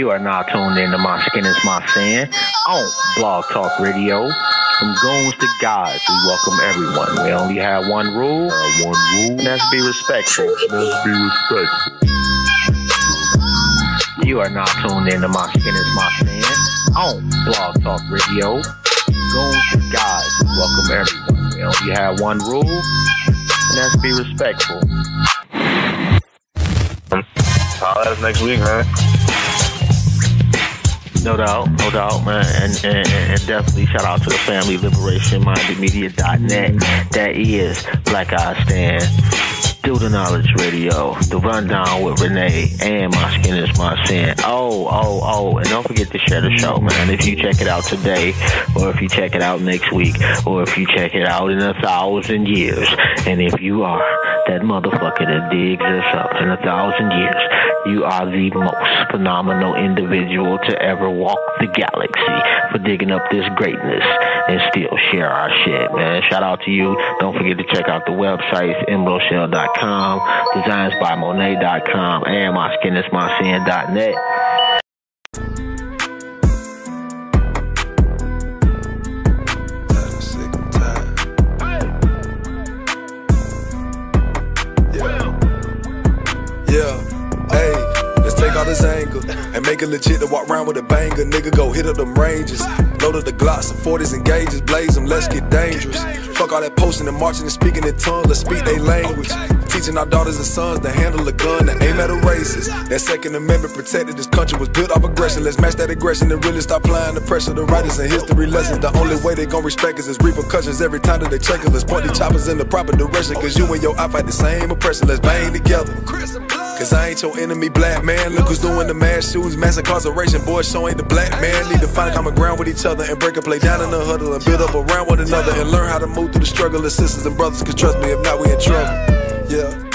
You are now tuned in to My Skin is My Sin on Blog Talk Radio. From goons to gods, we welcome everyone. We only have one rule. Uh, one rule. And that's be respectful. Let's be respectful. You are now tuned in to My Skin is My Sin on Blog Talk Radio. From goons to gods, we welcome everyone. We only have one rule. And that's be respectful. Holla at us next week, man. No doubt, no doubt, man. And, and, and definitely shout out to the family liberation minded media.net. That is Black Eye Stand. Do the Knowledge Radio, The Rundown with Renee, and My Skin is My Sin. Oh, oh, oh, and don't forget to share the show, man. If you check it out today, or if you check it out next week, or if you check it out in a thousand years, and if you are that motherfucker that digs us up in a thousand years, you are the most phenomenal individual to ever walk the galaxy for digging up this greatness and still share our shit, man. Shout out to you. Don't forget to check out the websites, embroshell.com, designsbymonet.com, and myskinismysin.net. anger and make it legit to walk around with a banger. Nigga, go hit up them ranges. Load up the glocks, the 40s and gauges, blaze them, let's get dangerous. Fuck all that posting and marching and speaking in tongues, let's speak their language. Teaching our daughters and sons to handle a gun, to aim at a racist. That Second Amendment protected this country was built off aggression. Let's match that aggression and really stop applying the pressure. The writers and history lessons. The only way they gon' respect us is repercussions every time that they check us. Let's point these choppers in the proper direction. Cause you and your I fight the same oppression. Let's bang together. Cause I ain't your enemy, black man. Look who's doing the mass shootings, mass incarceration. Boys, show ain't the black man. Need to find common ground with each other and break a play down in the huddle and build up around one another and learn how to move through the struggle as sisters and brothers. Cause trust me, if not, we in trouble. Yeah.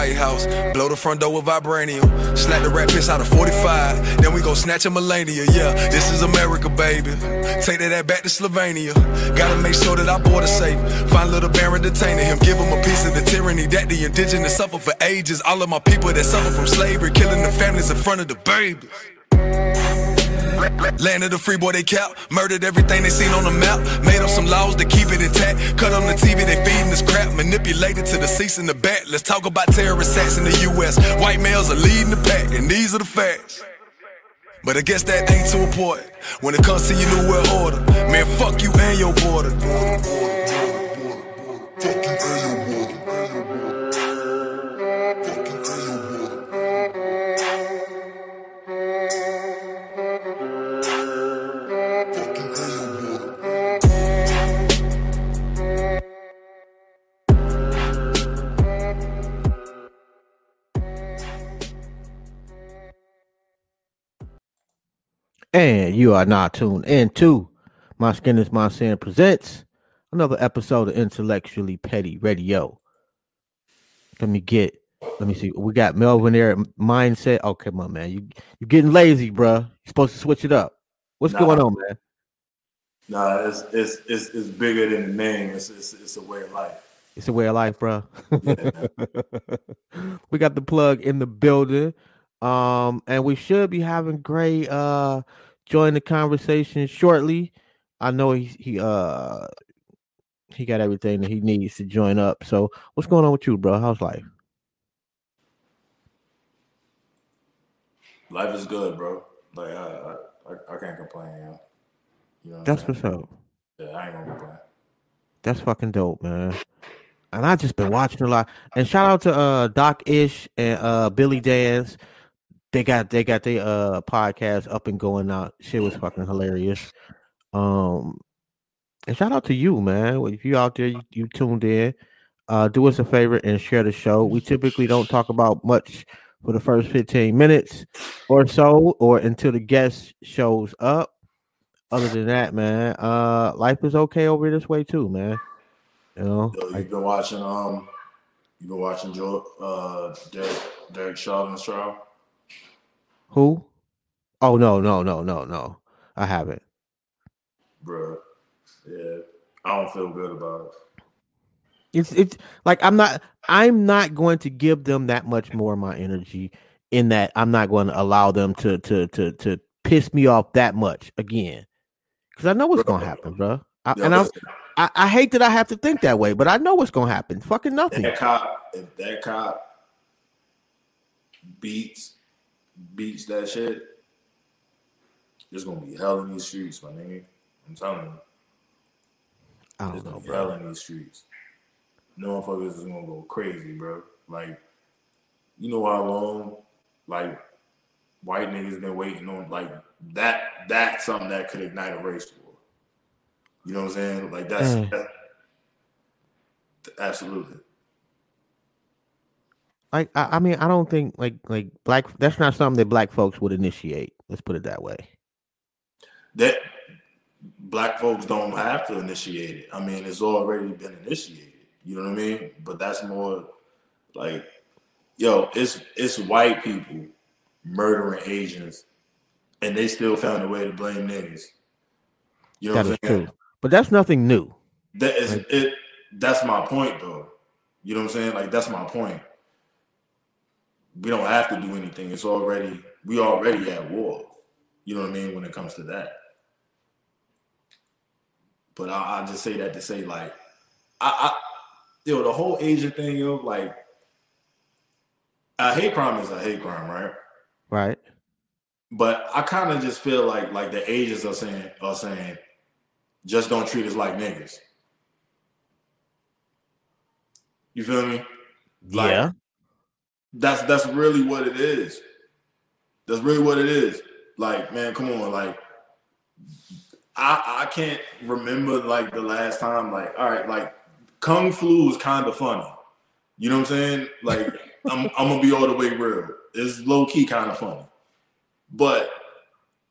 White House, blow the front door with vibranium, slap the rat piss out of 45, then we go snatch a millennia. Yeah, this is America, baby. Take that back to Slovenia. Gotta make sure that our border safe. Find little Barron detaining him, give him a piece of the tyranny that the indigenous suffer for ages. All of my people that suffer from slavery, killing the families in front of the babies. Land of the free boy they cap, murdered everything they seen on the map. Made up some laws to keep it intact. Cut on the TV, they feeding this crap. Manipulated to the seats in the back. Let's talk about terrorist acts in the US. White males are leading the pack, and these are the facts. But I guess that ain't too important when it comes to your new world order. Man, fuck you and your border. Fuck you and And you are now tuned into My Skin is My Sin presents another episode of Intellectually Petty Radio. Let me get, let me see. We got Melvin there. Mindset. Oh, come on, man. You you getting lazy, bruh. You're supposed to switch it up. What's Nah. going on, man? Nah, it's it's it's, it's bigger than the name. It's, it's it's a way of life. It's a way of life, bro. we got the plug in the building. Um, and we should be having great uh join the conversation shortly. I know he he uh he got everything that he needs to join up. So what's going on with you, bro? How's life? Life is good, bro. Like I I, I, can't complain. Know, you know what That's what's up. Yeah, I ain't gonna complain. That's fucking dope, man. And I just been watching a lot. And shout out to uh Doc Ish and uh Billy Dance. They got they got their uh podcast up and going out. Shit was fucking hilarious. Um and shout out to you, man. If you out there, you, you tuned in. uh, do us a favor and share the show. We typically don't talk about much for the first 15 minutes or so, or until the guest shows up. Other than that, man, uh, life is okay over this way too, man. You know, Yo, you've been watching um, you've been watching Joe, uh, Derek, Derek Chauvin's trial. Who? Oh no, no, no, no, no. I haven't. Bruh. Yeah, I don't feel good about it. It's it's like I'm not I'm not going to give them that much more of my energy in that I'm not going to allow them to to to to piss me off that much again. Cuz I know what's going to happen, bro. I, and I, I I hate that I have to think that way, but I know what's going to happen. Fucking nothing. that cop, if that cop beats beats that shit, there's gonna be hell in these streets, my nigga. I'm telling you, I there's don't know, gonna be bro. hell in these streets. No motherfuckers is gonna go crazy, bro. Like, you know how long, like, white niggas been waiting on like that. That's something that could ignite a race war. You know what I'm saying? Like that's Mm. that, absolutely. Like I, I mean, I don't think like like black that's not something that black folks would initiate. Let's put it that way. that black folks don't have to initiate it. I mean, it's already been initiated. You know what I mean? But that's more like, yo, it's it's white people murdering Asians, and they still found a way to blame niggas. You know That what I'm saying? true. But that's nothing new. That is Like- it. That's my point, though. You know what I'm saying? Like that's my point. We don't have to do anything. It's already we already at war. You know what I mean when it comes to that. But I, I just say that to say like, I, I, yo, the whole Asian thing, yo, like, a hate crime is a hate crime, right? Right. But I kind of just feel like like the Asians are saying are saying, just don't treat us like niggas. You feel me? Like, yeah. That's that's really what it is. That's really what it is. Like, man, come on, like I I can't remember like the last time, like, all right, like Kung Flu is kind of funny. You know what I'm saying? Like, I'm I'm gonna be all the way real. It's low key kind of funny. But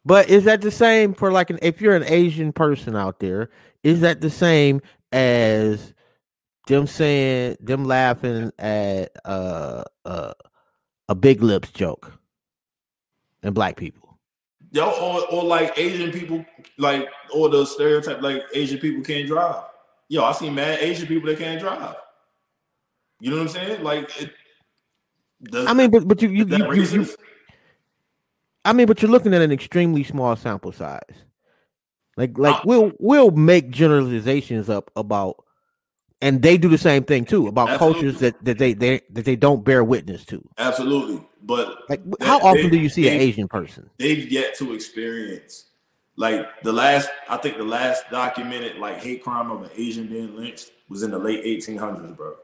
But is that the same for like an if you're an Asian person out there, is that the same as them saying them laughing at uh uh a big lips joke and black people? yo, or, or like Asian people, like or the stereotype, like Asian people can't drive. Yo, I see mad Asian people that can't drive. You know what I'm saying? Like, it, does, I mean, but but you you, you, you, you? I mean, but you're looking at an extremely small sample size. Like like Uh, we'll we'll make generalizations up about and they do the same thing too about Absolutely. cultures that, that they, they that they don't bear witness to. Absolutely, but Like They- how often they- do you see an Asian person? they've yet to experience like the last. I think the last documented like hate crime of an Asian being lynched was in the late 1800s, bro.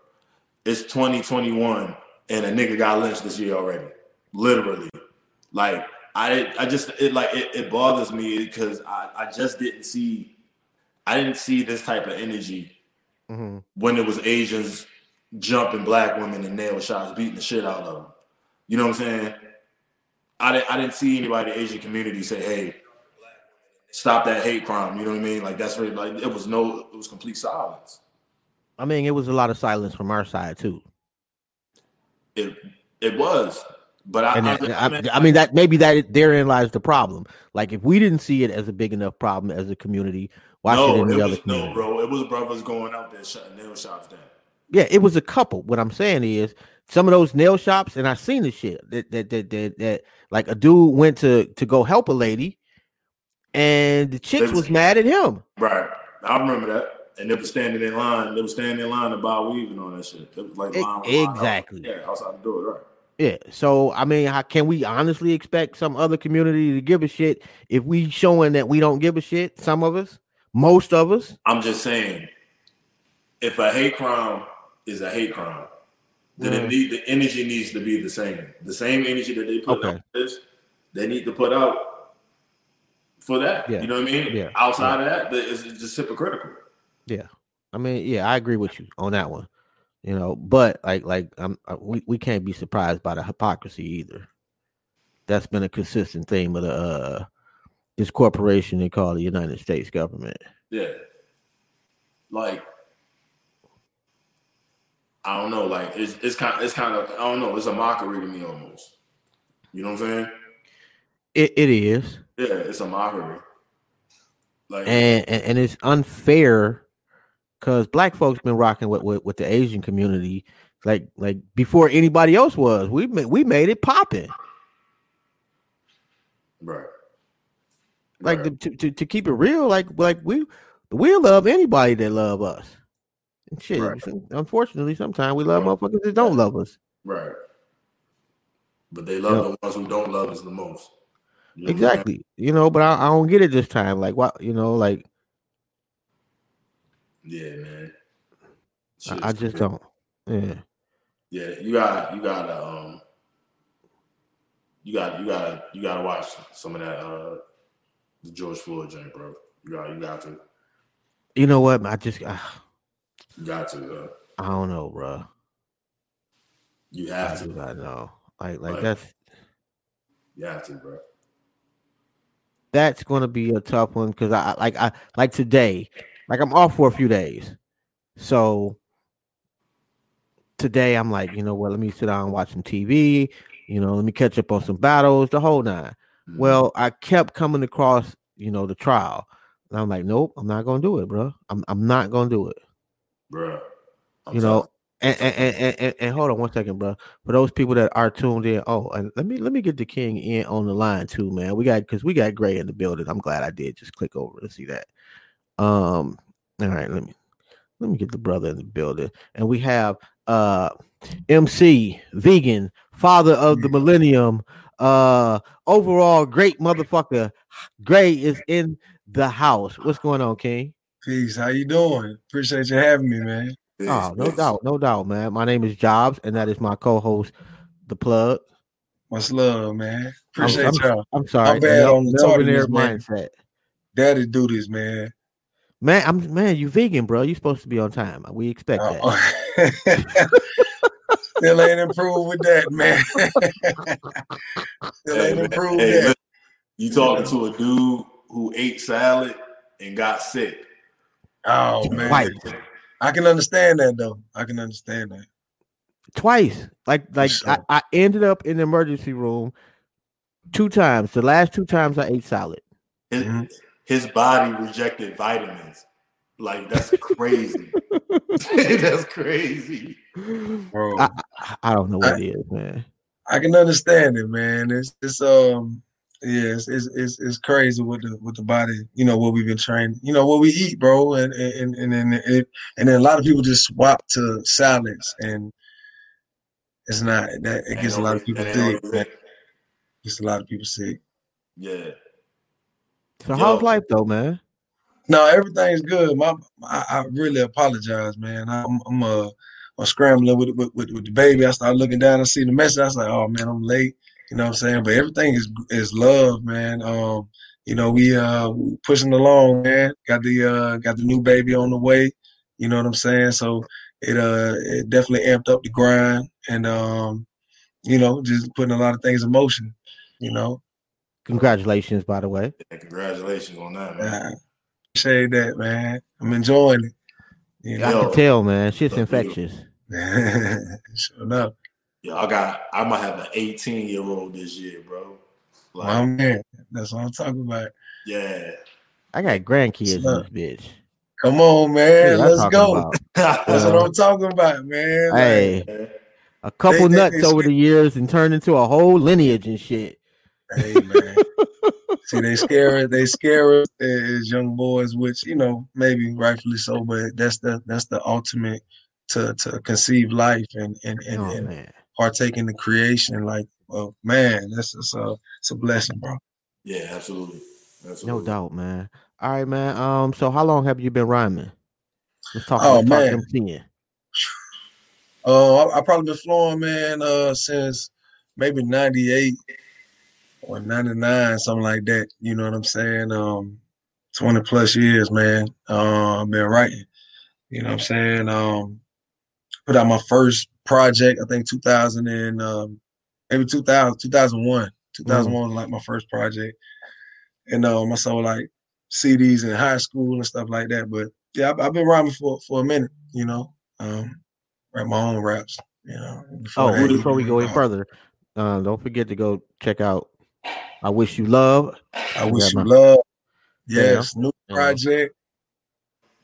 It's 2021, and a nigga got lynched this year already, literally. Like I, I just it like it, it bothers me because I, I just didn't see, I didn't see this type of energy Mhm. when it was Asians jumping black women and nail shots, beating the shit out of them. You know what I'm saying? I didn't, I didn't see anybody in the Asian community say, "Hey, stop that hate crime." You know what I mean? Like that's really like it was no, it was complete silence. I mean, it was a lot of silence from our side too. It it was, but I, that, I, I, mean, I mean that maybe that therein lies the problem. Like if we didn't see it as a big enough problem as a community, why no, should it any other was, community? no, bro, it was brothers going out there shutting nail shops down. Yeah, it was a couple. What I'm saying is some of those nail shops, and I seen the shit that that that that, that like a dude went to to go help a lady, and the chicks was- was mad at him. Right, I remember that. And they were standing in line. They were standing in line to buy weave and all that shit. It was like E- line, line, exactly. Yeah, outside the door, right? Yeah. So I mean, how can we honestly expect some other community to give a shit if we showing that we don't give a shit? Some of us, most of us. I'm just saying, if a hate crime is a hate crime, then Mm. it need, the energy needs to be the same. The same energy that they put Okay. out this, they need to put out for that. Yeah. You know what I mean? Yeah. Outside of that, it's just hypocritical. Yeah. I mean, yeah, I agree with you on that one. You know, but like like I'm uh, we we can't be surprised by the hypocrisy either. That's been a consistent theme of the uh this corporation they call the United States government. Yeah. Like I don't know, like it's it's kind it's kind of I don't know, it's a mockery to me almost. You know what I'm saying? It it is. Yeah, it's a mockery. Like and and, and it's unfair because black folks been rocking with, with, with the Asian community like like before anybody else was. We made we made it popping. Right. Like right. The, to, to to keep it real, like like we we love anybody that love us. And shit, right. unfortunately, sometimes we love right. motherfuckers that don't love us. Right. But they love yep. the ones who don't love us the most. You know exactly. You know, but I, I, don't get it this time. Like what you know, like Yeah, man. I, I, just don't. Yeah. Yeah, you got you gotta um you got you gotta you gotta watch some of that uh the George Floyd joint, bro. You got you got to. You know what? I just uh, got to. Uh, I don't know, bro. You have I to. I know. Like like, like that's. You have to, bro. That's gonna be a tough one because I like I like today, like I'm off for a few days, so today I'm like, you know what? Let me sit down and watch some TV. You know, let me catch up on some battles, the whole 9 mm-hmm. Well, I kept coming across, you know, the trial, and I'm like, nope, I'm not gonna do it, bro. I'm I'm not gonna do it, bro. I'm you know, and and, and and, and hold on one second, bro. For those people that are tuned in, oh, and let me let me get the king in on the line too, man. We got because we got Grey in the building. I'm glad I did. Just click over to see that. Um, all right, let me let me get the brother in the building, and we have uh MC, vegan, father of the millennium, uh overall great motherfucker. Grey is in the house. What's going on, King? Peace. How you doing? Appreciate you having me, man. Oh, no doubt, no doubt, man. My name is Jobs, and that is my co-host, the plug. Much love, man. Appreciate I'm, y'all. I'm sorry. I'm bad on the talking mindset. Daddy do this, man. Man, I'm man, you vegan, bro. You supposed to be on time. We expect that. Still ain't improved with that, man. Still hey, ain't man. improved hey, that. You talking to a dude who ate salad and got sick. Oh man. Twice. I can understand that though. I can understand that. Twice. Like like sure. I, I ended up in the emergency room two times. The last two times I ate salad. Mm-hmm his body rejected vitamins. Like that's crazy. that's crazy. Bro, I, I, don't know what I, it is, man. I can understand it, man. It's it's um yeah, it's, it's it's it's, crazy with the with the body, you know, what we've been trained, you know, what we eat, bro, and and and and it, and then a lot of people just swap to salads, and it's not that it gets a lot of people sick. Gets a lot of people sick. Yeah, so Yo. how's life though, man? No, everything's good. My, I, I really apologize, man. I'm, I'm uh, I'm scrambling with, with, with with the baby. I start looking down and see the message. I was like, oh man, I'm late. You know what I'm saying? But everything is is love, man. Um, you know, we uh pushing along, man. Got the uh got the new baby on the way. You know what I'm saying? So it uh it definitely amped up the grind and um, you know, just putting a lot of things in motion, you know. Congratulations, by the way. Yeah, congratulations on that, man. Yeah. Appreciate that, man. I'm enjoying it. You know? I can tell, man. Shit's infectious. sure enough. Yeah, I got. I might have an 18 year old this year, bro. Like, My man, that's what I'm talking about. Yeah. I got grandkids in this bitch. Come on, man. Let's go. that's what I'm uh, talking about, man. Hey, like, a couple they, nuts they, they, over the years and turned into a whole lineage and shit. Hey man. See, they scare us. they scare us as young boys, which you know maybe rightfully so, but that's the that's the ultimate to to conceive life and and and, oh, and partake in the creation. Like, oh man, that's just a it's a blessing, bro. Yeah, absolutely. absolutely. No doubt, man. All right, man. Um, so how long have you been rhyming? Let's talk. Oh let's man. Talk uh, I, I probably been flowing, man, uh, since maybe '98 or 99, something like that. You know what I'm saying? Um, 20 plus years, man. Uh, I've been writing. You know what I'm saying? Um, put out my first project. I think 2000 and um, maybe 2000, 2001. 2001 was like my first project, and um, I saw like CDs in high school and stuff like that. But yeah, I've, I've been rhyming for for a minute. You know, um, write my own raps. You know. Oh, before we go any further, uh, don't forget to go check out I Wish You Love. I wish you man. love. Yes, new Yeah. project.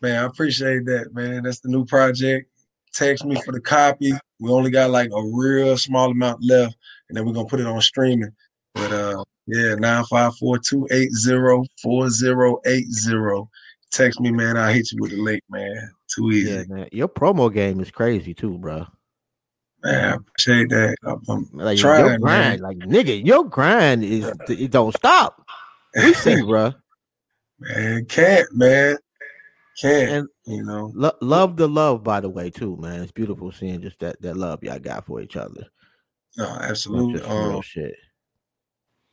Man, I appreciate that, man. That's the new project. Text me for the copy. We only got like a real small amount left, and then we're gonna put it on streaming. But uh yeah, 954-280-4080. Text me, man. I'll hit you with the link, man. Too easy. Yeah, man. Your promo game is crazy too, bro. Man, I appreciate that. I'm, I'm Like your grind, man. like nigga, your grind is it don't stop. We see, bro. Man, can't, man. Can't. And you know. lo- love the love, by the way, too, man. It's beautiful seeing just that that love y'all got for each other. No, absolutely. some real Um, shit.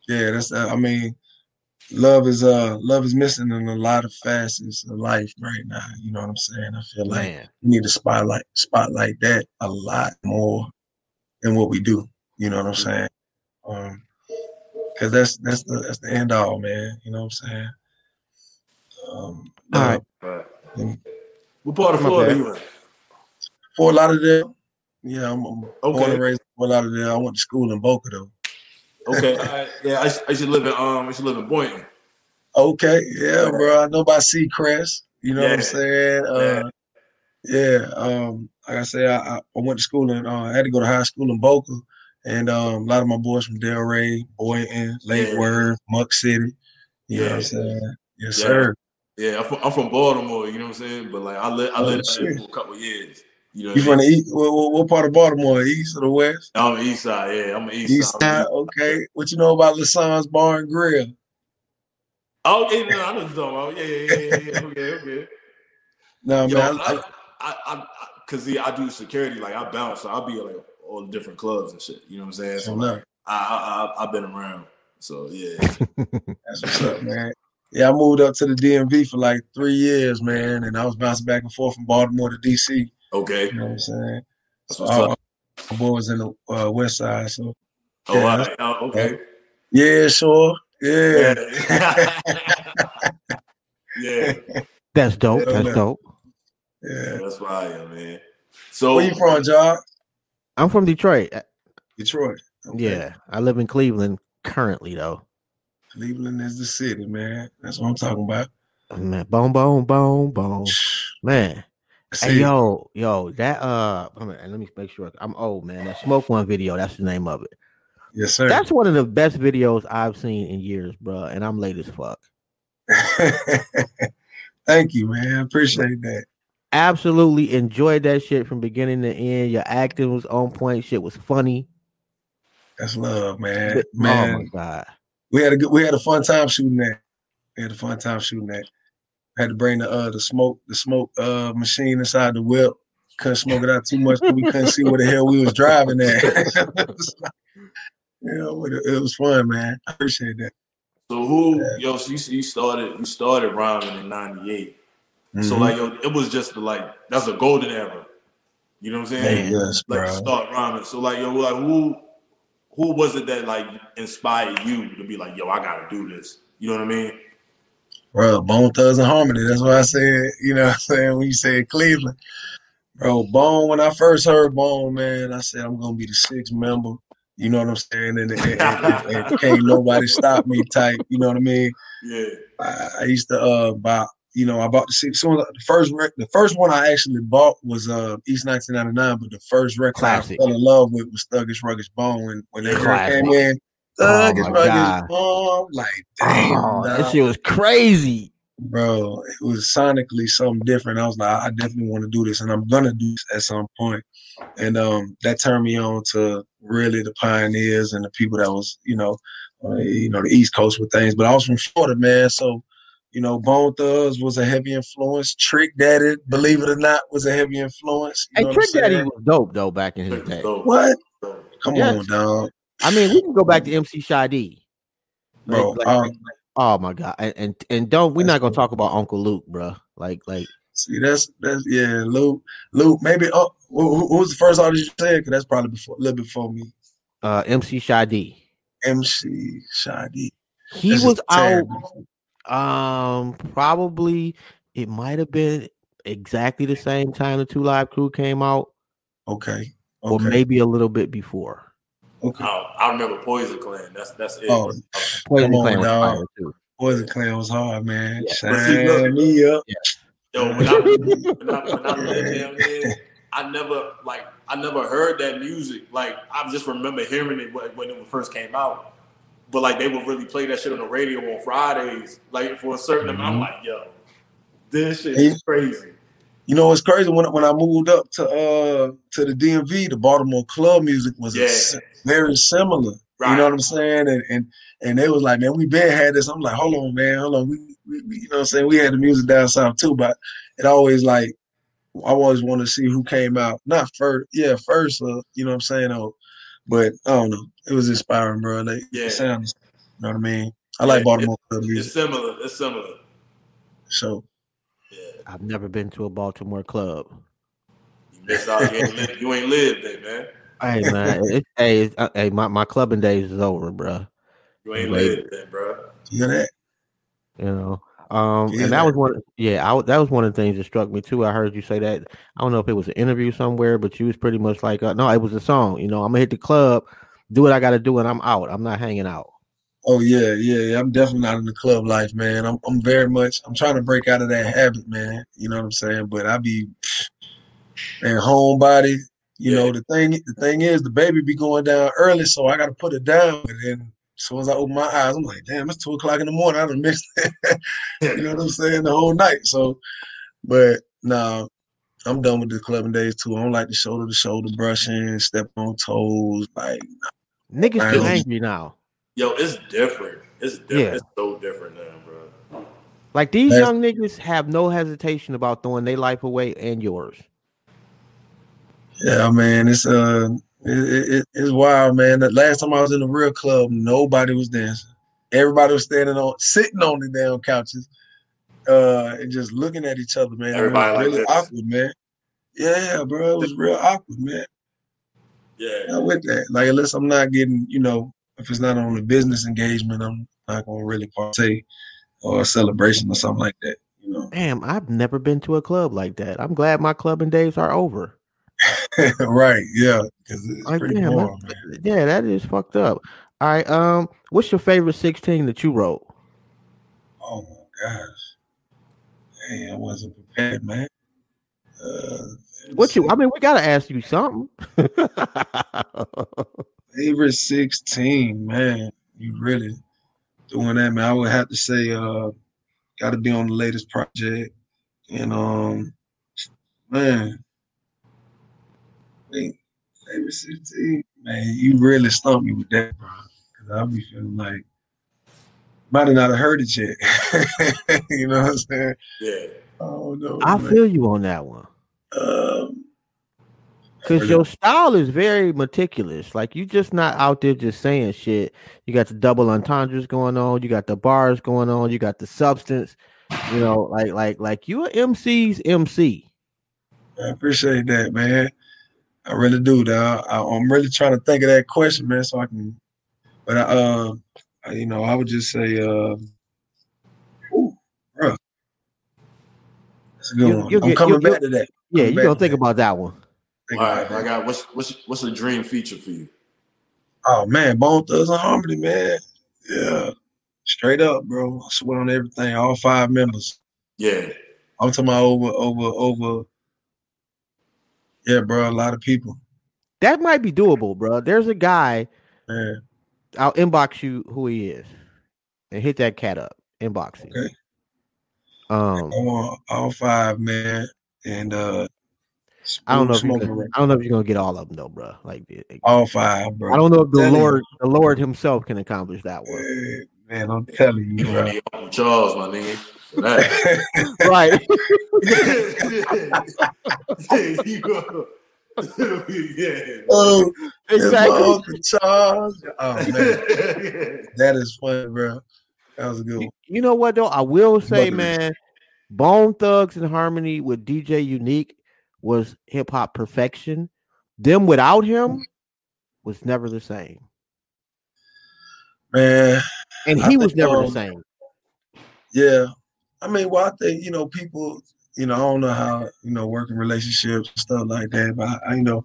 yeah, that's uh, I mean, love is uh love is missing in a lot of facets of life right now. You know what I'm saying? I feel like Man, we need to spotlight spotlight that a lot more than what we do. You know what I'm saying? Um, because that's that's the that's the end all, man. You know what I'm saying? Um, All right. Right. What part of My Florida bad. you in? Fort Lauderdale. Yeah, I'm, I'm born Okay. and raised in Fort Lauderdale. I went to school in Boca though. Okay. all right. Yeah, I, used- I used to live in um, I used to live in Boynton. Okay, yeah, bro. I know about Seacrest. You know what I'm saying? Uh, yeah. Um, like I said, I, I I went to school in. Uh, I had to go to high school in Boca, and um, a lot of my boys from Delray, Boynton, Lake Yeah. Worth, Muck City. You know what Yeah. I'm saying? Yes, Yeah. sir. Yeah, I'm from, I'm from Baltimore. You know what I'm saying? But like, I lived I Oh, lived there for a couple of years. You know, You from the east? What, what, part of Baltimore? East or the west? I'm the East Side. Yeah, I'm the East, East Side. side. Okay. What you know about Lasan's Bar and Grill? Oh, yeah, no, I know what you're talking about. Yeah, yeah, yeah, yeah. Okay, okay. No, Yo, man. I, I, I, I, I, cause see, I do security. Like I bounce, so I'll be at like all the different clubs and shit. You know what I'm saying? So like, I, I, I, I've been around. So yeah. That's what's up, man. Yeah, I moved up to the DMV for like three years, man, and I was bouncing back and forth from Baltimore to DC. Okay. You know what I'm saying? That's So what's all up. my boys in the uh, West Side. So Oh, yeah, right. Oh, okay. yeah, sure, yeah. Yeah. yeah. that's dope. Hell That's no. dope. yeah. That's why I am, man. So Where you from, John? I'm from Detroit. Detroit. Okay. Yeah, I live in Cleveland currently, though. Cleveland is the city, man. That's what I'm talking about. Man, boom, boom, boom, boom. Man, hey yo, yo, that uh, hold on, let me make sure I'm old, man. That smoke one video, that's the name of it. yes, sir. That's one of the best videos I've seen in years, bro. And I'm late as fuck. Thank you, man. Appreciate that. Absolutely enjoyed that shit from beginning to end. Your acting was on point. Shit was funny. That's love, man. But- Man, Oh my god. We had a good, we had a fun time shooting that. We had a fun time shooting that. Had to bring the uh the smoke the smoke uh machine inside the whip. Couldn't smoke it out too much, but we couldn't see where the hell we was driving at. it was like, you know, it, was fun, man. I appreciate that. so who yo, so you, you started you started rhyming in '98. So Mhm. like yo, it was just the, like that's a golden era. You know what I'm saying? Hey, yes, like bro. start rhyming. So like yo, like who who was it that like inspired you to be like, yo, I gotta do this? You know what I mean? Bro, Bone Thugs and Harmony. That's what I said, you know what I'm saying, when you said Cleveland. Bro, Bone, when I first heard Bone, man, I said I'm gonna be the sixth member. You know what I'm saying? And, and, and- and- can't nobody stop me type, you know what I mean? Yeah. I, I used to uh buy, you know, I bought the six. So the first rec- the first one I actually bought was uh East 1999, but the first record Classic. I fell in love with was Thuggish Ruggish Bone. When when that Classic. came in, Oh, Thuggish my Ruggish. Bone, like damn, Oh, that shit was crazy. bro, it was sonically something different. I was like, I definitely want to do this, and I'm gonna do this at some point. And um, that turned me on to really the pioneers and the people that was, you know, uh, you know, the East Coast with things. But I was from Florida, man, so you know, Bone Thugs was a heavy influence. Trick Daddy, believe it or not, was a heavy influence. You Hey, know Trick Daddy was dope though back in his day. What? Come Yes. on, dog, I mean, we can go back to MC Shy D. Bro. like- um, oh my god, and and, and don't we're not gonna talk about Uncle Luke, bro. Like like See, that's that's yeah, Luke. Luke, maybe. Oh, who, who was the first artist you said? Because that's probably before, a little before me. Uh, MC Shy D. MC Shy D. He That's was out. terrible. Um, probably it might have been exactly the same time the Two Live Crew came out, Okay. or maybe a little bit before. okay. Oh, I remember Poison Clan. That's that's it. Oh, Poison Come on, Clan was dog. fire, too. Poison Clan was hard, man. Yeah. But see, look- Shine me up. Yo, when I, when I, when I lived down there, I never like I never heard that music. Like I just remember hearing it when, when it first came out. But like they would really play that shit on the radio on Fridays, like for a certain amount. I'm like, yo, this shit is crazy. You know what's crazy? When when I moved up to uh to the DMV, the Baltimore club music was Yeah. very similar. Right. You know what I'm saying? And and and they was like, man, we been had this. I'm like, hold on, man, hold on. We, we, we you know what I'm saying? We had the music down south too, but it always like I always want to see who came out. Not first, yeah, first, uh, you know what I'm saying? Oh, but I don't know. It was inspiring, bro. Like Yeah. it sounds, you know what I mean? I like Yeah, Baltimore club music. It's similar. It's similar. So Yeah. I've never been to a Baltimore club. You missed out. You ain't, lived, you ain't lived there, man. Hey man, it, hey, it's- uh, hey, my, my clubbing days is over, bro. You ain't Right. lived there, bro. you know that? You know, um, Yeah. and that was one. Yeah, I, that was one of the things that struck me too. I heard you say that. I don't know if it was an interview somewhere, but you was pretty much like, uh, no, it was a song. You know, I'm gonna hit the club, do what I got to do, and I'm out. I'm not hanging out. Oh yeah, yeah, yeah. I'm definitely not in the club life, man. I'm I'm very much I'm trying to break out of that habit, man. You know what I'm saying? But I be man, homebody. You know, the thing the thing is the baby be going down early, so I gotta put it down. And then as soon as I open my eyes, I'm like, damn, it's two o'clock in the morning. I done missed it. you know what I'm saying? The whole night. So but no, I'm done with the clubbing days too. I don't like the shoulder to shoulder brushing, step on toes, like Niggas I too angry now. Yo, it's different. It's different. Yeah. It's so different now, bro. Like these That's- young niggas have no hesitation about throwing their life away and yours. Yeah, man, it's uh, it, it, it's wild, man. The last time I was in a real club, nobody was dancing. Everybody was standing on, sitting on the damn couches, uh, and just looking at each other, man. Everybody it was like really this. awkward, man. Yeah, bro, it was real awkward, man. Yeah. Not with that, like unless I'm not getting, you know, if it's not on a business engagement, I'm not gonna really partake or a celebration or something like that, you know. Damn, I've never been to a club like that. I'm glad my clubbing days are over. right? Yeah, because it's Like, pretty damn, boring, that's- man. yeah, that is fucked up. All right, um, what's your favorite 16 that you wrote? Oh my gosh. Hey, I wasn't prepared, man. Uh, What you? I mean, we gotta ask you something. favorite 16, man. You really doing that, man. I would have to say uh gotta be on the latest project. And um man. Wait, favorite 16, man, you really stumped me with that, bro. Cause I'll be feeling like might have not have heard it yet. you know what I'm saying? Yeah. Oh no. I man. feel you on that one um because your style is very meticulous. Like you just not out there just saying shit. You got the double entendres going on. You got the bars going on. You got the substance. You know, like like like you a MC's MC. I appreciate that, man. I really do. Dog. I, I'm really trying to think of that question, man, so I can. But I, uh, I- you know, I would just say, uh, ooh, bro, that's a good You- one. I'm get- coming back to that. Yeah, you back gonna think about that one. Think All about right, that. I got what's what's what's a dream feature for you? Oh man, Bone Thugs and Harmony, man. Yeah, straight up, bro. I swear on everything. All five members. Yeah. I'm talking about over, over, over. Yeah, bro. A lot of people. That might be doable, bro. There's a guy. Man. I'll inbox you who he is, and hit that cat up. Inbox him. Okay. Um, I want all five, man. And uh I don't know if you're gonna, I don't know if you're gonna get all of them though, bro. Like, it- it- all five, bro. I don't know if the Telling you. Lord, the Lord Himself, can accomplish that one. Eh, Man, I'm telling you, You bro. Charles, my nigga. Right? yeah, you go. yeah. oh, exactly. Uncle Charles. Oh man, that is funny, bro. That was a good You, one. you know what though? I will say, Bugging. man, Bone Thugs and Harmony with DJ U-Neek was hip hop perfection. Them without him was never the same. Man, And I he was think, never the um, same. Yeah. I mean, well, I think, you know, people, you know, I don't know how, you know, working relationships and stuff like that, but I, I you know,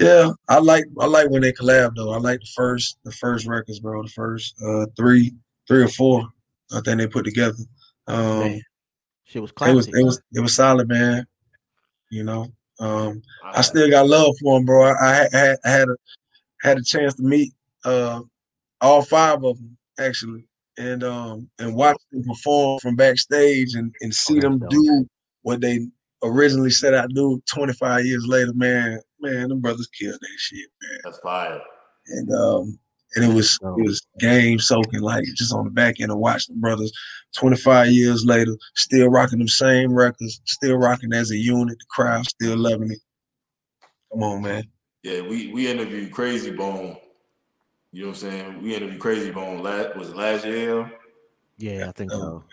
yeah, I like I like when they collab though. I like the first the first records, bro. The first uh three, three or four, I think they put together. Um Man, Shit was it was classic. it was it was solid, man. You know. Um I I, still got love for him, bro. I, I had- had I had a had a chance to meet uh all five of them actually, and um and watch them perform from backstage and and see that's them dope. do what they originally set out to do 25 years later. Man, man, them brothers killed that shit, man. that's fire. And um and it was it was game soaking like just on the back end and watch the brothers 25 years later still rocking them same records, still rocking as a unit, the crowd still loving it. Come on, man. Yeah, we we interviewed Krayzie Bone. You know what I'm saying? We interviewed Krayzie Bone last was it last year. Yeah, I think so.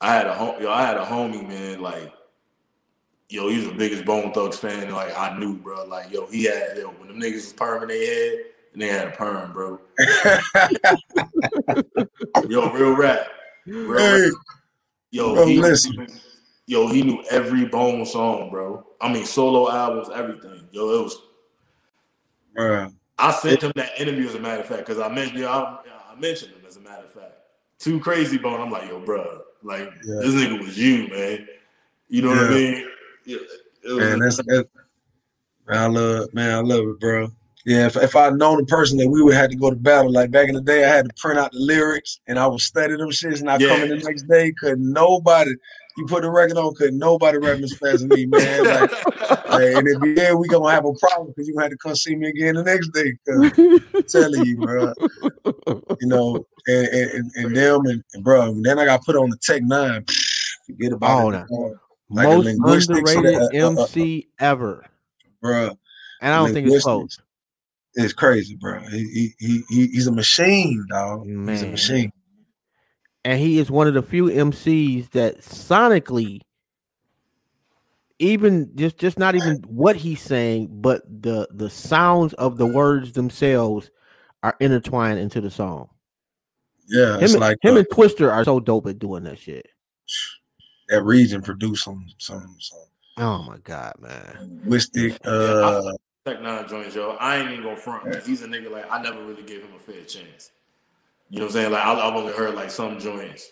I had a hom- yo, I had a homie, man, like yo, he was the biggest Bone Thugs fan. Like I knew, bro. Like yo, he had yo when them niggas was perm in their head, and they had a perm, bro. Yo, real rap, real Hey, rap. Yo, bro, he, listen. yo, he knew every Bone song, bro. I mean, solo albums, everything. Yo, it was. bruh. I sent him that interview as a matter of fact because I mentioned, yo, I, I mentioned him as a matter of fact. Too Krayzie Bone. I'm like, yo, bro, like Yeah. this nigga was you, man. You know what I mean? Yeah, Man, that's, that's man, I love man, I love it, bro. Yeah, if, if I'd known the person that we would have to go to battle, like back in the day, I had to print out the lyrics and I would study them shits and I come in the next day, could nobody you put the record on, could nobody rap as fast as me, man. Like, like, and if yeah, we gonna have a problem because you gonna have to come see me again the next day. I'm telling you, bro. You know, and and, and, them and, and bro, and then I got put on the Tech N9ne. Forget about Oh, it, no. Like a Most underrated uh, uh, uh, MC ever. bro. And I don't think it's close. It's crazy, bro. He, he, he, he's a machine, dog. He's a machine. and he is one of the few MCs that sonically, even just just not even what he's saying, but the the sounds of the words themselves are intertwined into the song. Yeah, Him, like him uh, and Twista are so dope at doing that shit. that region produced some some some Oh my god, man! Yeah, Uh, Tech N9ne joints, yo. I ain't even gonna front. man. He's a nigga like I never really gave him a fair chance. You know what I'm saying? Like I, I've only heard like some joints.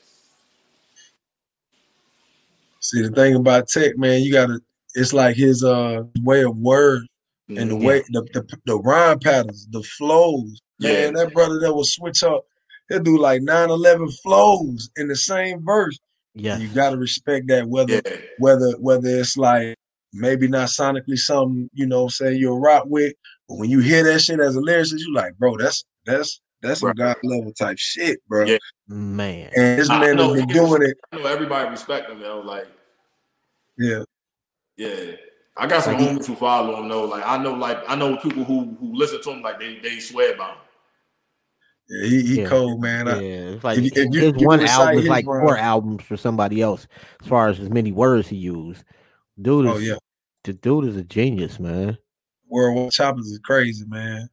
see, the thing about Tech, man, you gotta. It's like his uh way of word and the Mhm. way the, the the rhyme patterns, the flows. Yeah. That brother that will switch up. He'll do like 9-11 flows in the same verse. Yeah, You gotta respect that, whether yeah, whether whether it's like maybe not sonically something you know say you'll rock with, but when you hear that shit as a lyricist, you like, bro, that's that's that's some god level type shit, bro. Yeah. man. And this I man has been doing it. I know everybody respect him, yo. Like Yeah, Yeah, I got some Like he- homies who follow him though. Like I know, like I know people who who listen to him, like they they swear by him. yeah, he, he Yeah. cold, man. Yeah, it's like if if you- his you one album is like rhyme- four albums for somebody else, as far as as many words he used. Dude oh, is oh yeah, the dude is a genius, man. Worldwide Choppers is crazy, man.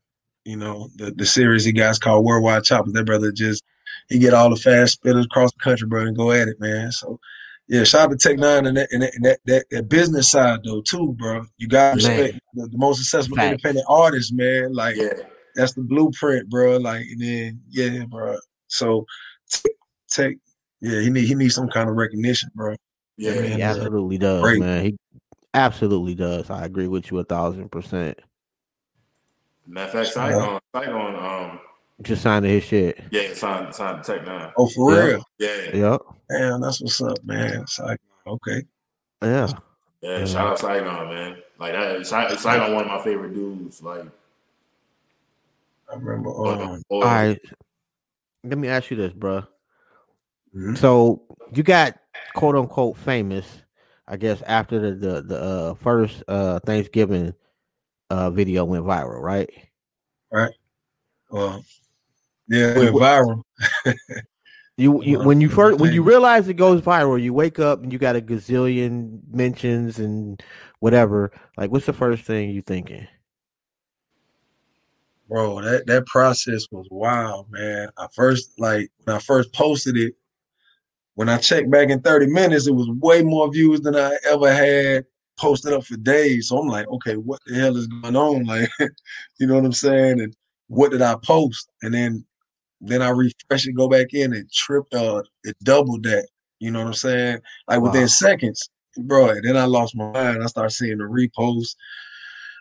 You know the the series he got is called Worldwide Choppers. That brother just he get all the fast spitters across the country, bro, and go at it, man. So. Yeah, shout out to Tech N9ne and that, and that, and that, that, that business side though too, bro. You gotta respect the, the most successful Facts. independent artists, man. Like Yeah, that's the blueprint, bro. Like and then yeah, bro. So Tech, Tech yeah, he need he needs some kind of recognition, bro. Yeah. Yeah, He man. absolutely does, Great. man. He absolutely does. I agree with you a thousand percent. Matter of fact, Saigon, Saigon, um, Just signing his shit. yeah, signed signed the Tech Nine. Oh, for Yeah. real? Yeah, Yep. Damn, that's what's up, man. It's like okay. Yeah. yeah. Yeah. Shout out Saigon, man. Like that, Sai- Saigon, one of my favorite dudes. Like, I remember um All right. Let me ask you this, bro. mhm. So you got quote unquote famous, I guess, after the the, the uh, first uh, Thanksgiving uh, video went viral, right? Right. Well yeah, it went viral. You, you when you first when you realize it goes viral, you wake up and you got a gazillion mentions and whatever. Like, what's the first thing you thinking? Bro, that that process was wild, man. I first like when I first posted it. When I checked back in 30 minutes, it was way more views than I ever had posted up for days. So I'm like, okay, what the hell is going on? Like, you know what I'm saying? And what did I post? And then then I refresh it, go back in, it tripped uh it doubled that. You know what I'm saying? Like within wow. seconds, bro. Then I lost my mind. I started seeing the reposts.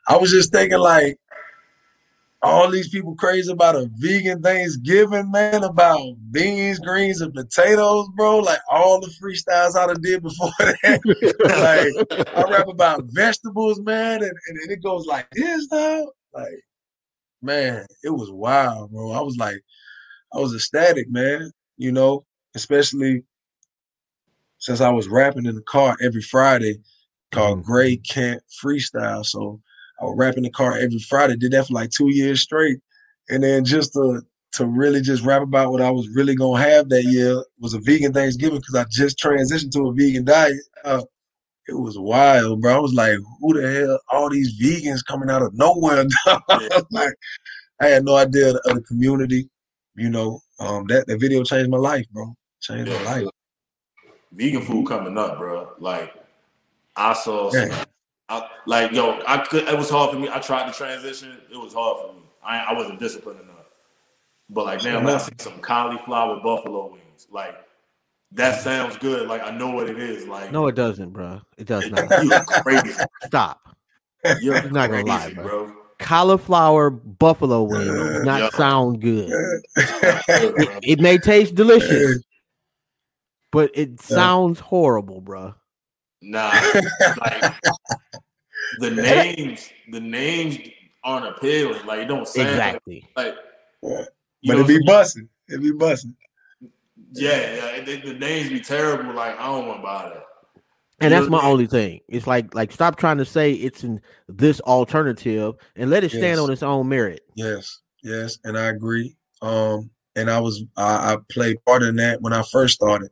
I was just thinking like all these people crazy about a vegan Thanksgiving, man, about beans, greens, and potatoes, bro. Like all the freestyles I done did before that. like I rap about vegetables, man, and, and it goes like this though. Like, man, it was wild, bro. I was like, I was ecstatic, man. You know, especially since I was rapping in the car every Friday called mm-hmm. Grey Kent Freestyle. So I would rap in the car every Friday. Did that for like two years straight, and then just to to really just rap about what I was really gonna have that year was a vegan Thanksgiving because I just transitioned to a vegan diet. Uh, it was wild, bro. I was like, who the hell? All these vegans coming out of nowhere. like, I had no idea of the community. You know, um, that that video changed my life, bro. Changed my life. Vegan food coming up, bro. Like I saw yeah. I, like yo, I could. It was hard for me. I tried to transition. It was hard for me. I, I wasn't disciplined enough. But like now, I see some cauliflower buffalo wings. Like that sounds good. Like I know what it is. Like no, it doesn't, bro. It does not. You're crazy. Stop. You're not gonna lie, bro. bro. Cauliflower buffalo wing not yep. sound good. it, it, may taste delicious, but it sounds horrible, bro. Nah, like the names, the names aren't appealing. Like, it don't sound exactly like. like but it be busting. It be busting. Yeah, yeah. The, the names be terrible. Like, I don't want to buy that. And that's my only thing. It's like like stop trying to say it's in this alternative and let it stand yes. on its own merit. Yes, yes, and I agree. Um, and I was I, I played part in that when I first started,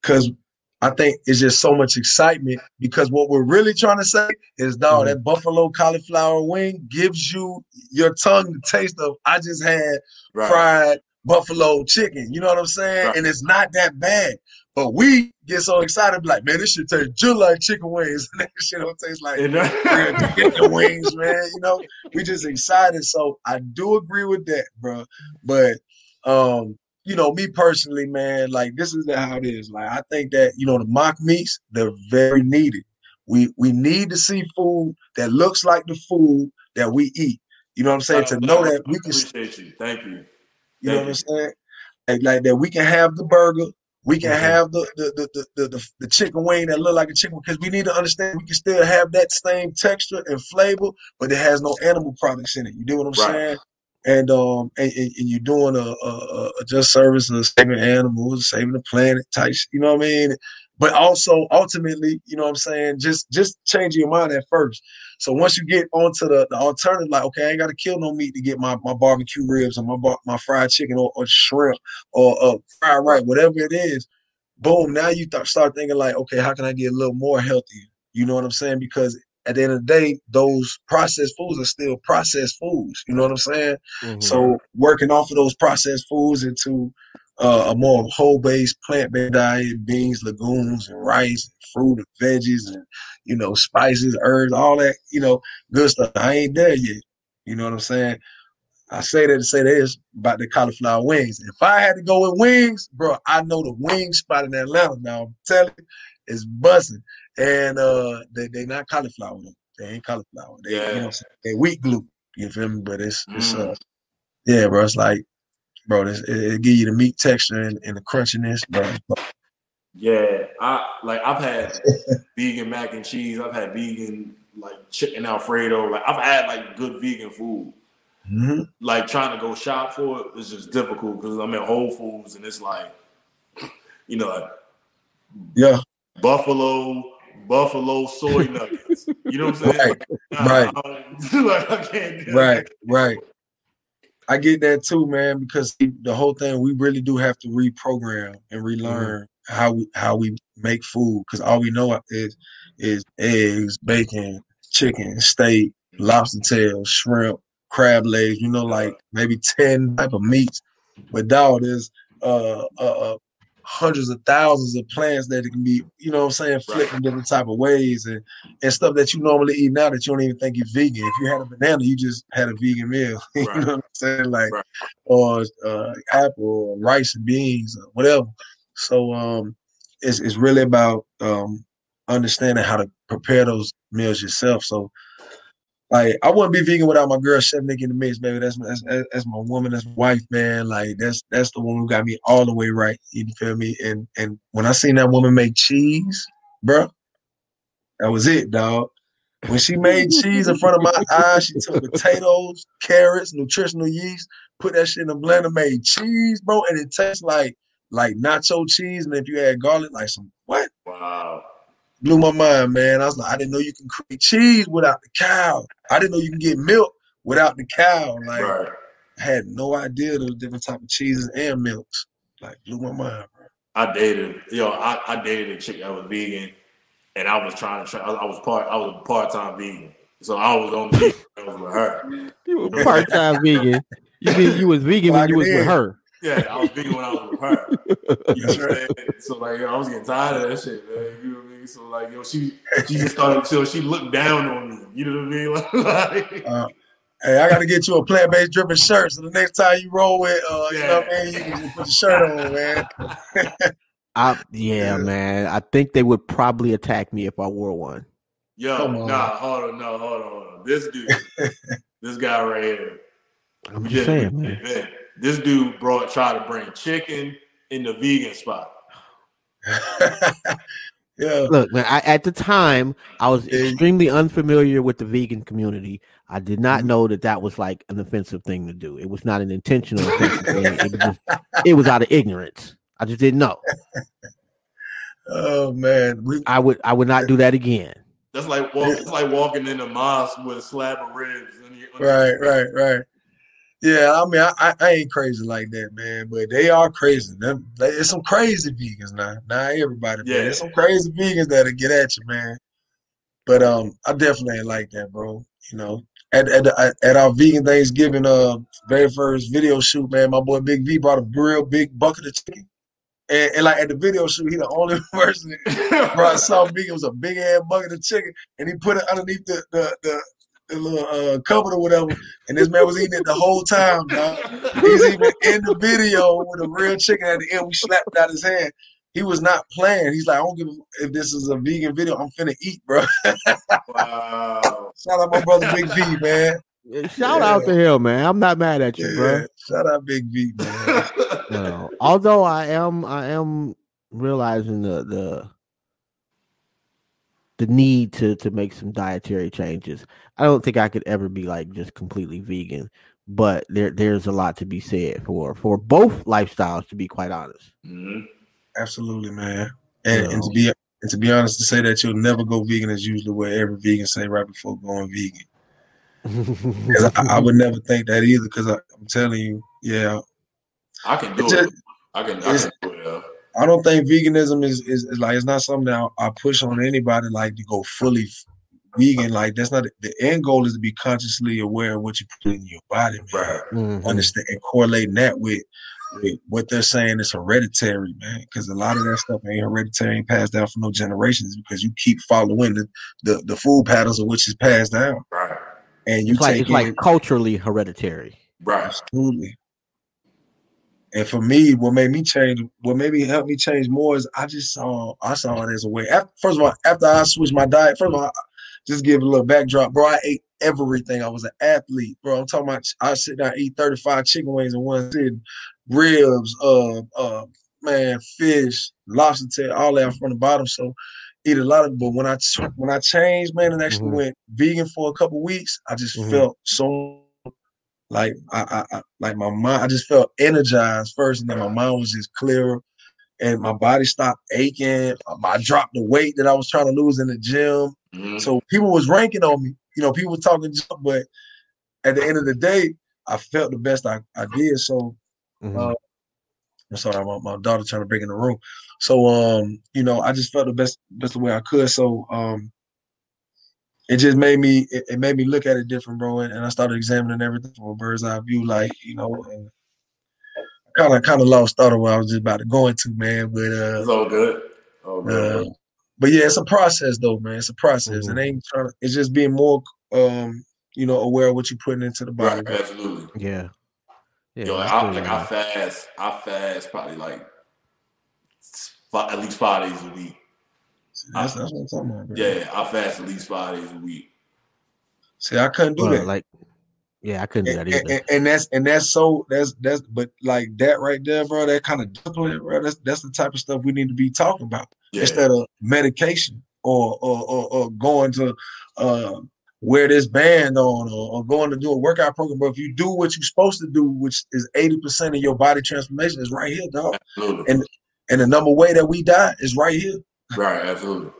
because I think it's just so much excitement because what we're really trying to say is, dog, mm-hmm. that buffalo cauliflower wing gives you your tongue the taste of I just had right. fried buffalo chicken. You know what I'm saying? Right. And it's not that bad. But we get so excited, like, man, this should taste just like chicken wings. that shit don't taste like chicken wings, man. You know, we just excited. So I do agree with that, bro. But um, you know, me personally, man, like this is how it is. Like I think that you know the mock meats they're very needed. We we need to see food that looks like the food that we eat. You know what I'm saying? to know that we can appreciate you. Thank you. You Thank know what I'm saying? Like, like, that we can have the burger, we can mm-hmm. have the the, the the, the the chicken wing that look like a chicken because we need to understand we can still have that same texture and flavor, but it has no animal products in it. You do what I'm right. saying? And um and, and, you're doing a, a, a just service of saving animals, saving the planet type, you know what I mean? But also ultimately, you know what I'm saying, just just changing your mind at first. So once you get onto the, the alternative, like, okay, I ain't gotta kill no meat to get my, my barbecue ribs or my my fried chicken or, or shrimp or uh, fried rice, whatever it is, boom, now you th- start thinking like, okay, how can I get a little more healthy? You know what I'm saying? Because at the end of the day, those processed foods are still processed foods. You know what I'm saying? Mm-hmm. So working off of those processed foods into uh, a more whole based plant based diet, beans, legumes, and rice, and fruit, and veggies, and you know spices, herbs, all that you know good stuff. I ain't there yet. You know what I'm saying? I say that to say this about the cauliflower wings. If I had to go with wings, bro, I know the wing spot in Atlanta. Now I'm telling you, it's buzzing and uh, they they not cauliflower. Though. They ain't cauliflower. They yeah. you know they wheat glue. You feel me? But it's it's uh, mm. yeah, bro. It's like, bro, it, it give you the meat texture and, and the crunchiness, bro. Yeah, I like I've had vegan mac and cheese. I've had vegan like chicken alfredo. Like I've had like good vegan food. Mm-hmm. Like trying to go shop for it is just difficult because I'm at Whole Foods and it's like, you know, like, yeah, buffalo buffalo soy nuggets. You know what I'm saying? Right. Nah, right. I like, I can't right. Right. I get that too, man, because the whole thing we really do have to reprogram and relearn mm-hmm. how we how we make food because all we know is is eggs, bacon, chicken, steak, lobster tail, shrimp, crab legs. You know, like maybe ten type of meats. But dog, there's uh, uh, uh hundreds of thousands of plants that it can be, you know what I'm saying, flipped in different type of ways and, and stuff that you normally eat now that you don't even think you're vegan. If you had a banana, you just had a vegan meal. you know what I'm saying? Like right. or uh, apple or rice and beans or whatever. So um it's it's really about um understanding how to prepare those meals yourself. So like I wouldn't be vegan without my girl Chef Nick in the mix, baby. That's my, that's, that's my woman, that's my wife, man. Like that's that's the one who got me all the way right. You feel me? And and when I seen that woman make cheese, bro, that was it, dog. When she made cheese in front of my eyes, she took potatoes, carrots, nutritional yeast, put that shit in a blender, made cheese, bro, and it tastes like like nacho cheese. And if you add garlic, like some what? Wow blew my mind, man. I was like, I didn't know you can create cheese without the cow. I didn't know you can get milk without the cow. Like, right. I had no idea those different type of cheeses and milks. Like, blew my mind, bro. I dated, yo, I, I dated a chick that was vegan, and I was trying to try. I was part, I was a part time vegan, so I was on the vegan with her. You were part time vegan. You mean you was vegan when you was with her? Yeah, I was vegan when I was with her. You know what I'm saying? So like, yo, I was getting tired of that shit, man. You know what I mean? so like, yo, she she just started so she looked down on me. You know what I mean? like, uh, hey, I got to get you a plant based dripping shirt. So the next time you roll with, uh, yeah. you know what I mean, you can put the shirt on, man. I, yeah, man. I think they would probably attack me if I wore one. Yo, nah, hold on, no, hold on, hold on. This dude, this guy right here. I'm just saying, man. This dude brought try to bring chicken in the vegan spot. Yeah. Look, man, I, at the time, I was extremely unfamiliar with the vegan community. I did not mm-hmm. know that that was like an offensive thing to do. It was not an intentional thing. It was, just, it was out of ignorance. I just didn't know. Oh man, we, I would I would not do that again. That's like walk, it's like walking in a mosque with a slab of ribs. Right, right, right. Yeah, I mean, I, I ain't crazy like that, man. But they are crazy. Them, it's some crazy vegans now. Not everybody, yeah. There's some crazy vegans that'll get at you, man. But um, I definitely ain't like that, bro. You know, at at, at our vegan Thanksgiving uh very first video shoot, man, my boy Big V brought a real big bucket of chicken. And, and, like at the video shoot, he the only person brought something big. It was a big ass bucket of chicken, and he put it underneath the the, the the little uh, cupboard or whatever, and this man was eating it the whole time. Dog. He's even in the video with a real chicken at the end. We slapped out his hand. He was not playing. He's like, I don't give a if this is a vegan video. I'm finna eat, bro. wow. Shout out my brother Big V, man. Shout yeah. out to him, man. I'm not mad at you, yeah. bro. Shout out Big V, man. no. Although I am, I am realizing the the the need to to make some dietary changes. I don't think I could ever be like just completely vegan, but there there's a lot to be said for for both lifestyles. To be quite honest, mm-hmm. absolutely, man. And, you know. and to be and to be honest, to say that you'll never go vegan is usually what every vegan say right before going vegan. Because I, I, would never think that either. Because I'm telling you, yeah, I can do it. Just, I can. I can do it. Yeah. I don't think veganism is, is, is like it's not something that I, I, push on anybody like to go fully vegan. Like that's not the end goal is to be consciously aware of what you put in your body, man. Mm-hmm. Understand and correlating that with, with what they're saying is hereditary, man. Because a lot of that stuff ain't hereditary, ain't passed down for no generations because you keep following the the, the food patterns of which is passed down. Right. And you it's like it's like culturally hereditary. Right. Absolutely. And for me, what made me change, what made me help me change more is I just saw I saw it as a way. After, first of all, after I switched my diet, first of all, just give a little backdrop, bro. I ate everything. I was an athlete, bro. I'm talking about I sit down eat 35 chicken wings in one sitting, ribs, uh, uh, man, fish, lobster tail, all that from the bottom. So eat a lot of. But when I when I changed, man, and actually mm-hmm. went vegan for a couple weeks, I just mm-hmm. felt so like I, I, I, like my mind, I just felt energized first, and then my mind was just clearer, and my body stopped aching. I dropped the weight that I was trying to lose in the gym. Mm-hmm. So people was ranking on me. You know, people were talking, but at the end of the day, I felt the best I, I did. So Mhm. uh, I'm sorry, my, my daughter trying to break in the room. So um, you know, I just felt the best best the way I could. So um it just made me it, it made me look at it different, bro. And, and I started examining everything from a bird's eye view, like, you know, and kind of kind of lost thought of what I was just about to go into, man. But uh It's all good. All good. uh, but yeah, it's a process though, man. It's a process. Mhm. It ain't trying to, it's just being more um, you know, aware of what you're putting into the body. right, absolutely. Yeah. Yeah. Yo, like, I I, feel you, like I fast, I fast probably like five, at least five days a week. See, That's, that's what I'm talking about. Bro. Yeah, I fast at least five days a week. See, I couldn't do Well, that. like, yeah, I couldn't do that either. and, and that's and that's so that's that's but like that right there, bro. That kind of discipline, bro. That's that's the type of stuff we need to be talking about Yeah, instead of medication or or or, or going to uh wear this band on or, or going to do a workout program. But if you do what you're supposed to do, which is eighty percent of your body transformation, is right here, dog. absolutely. And and the number way that we die is right here. Right, absolutely,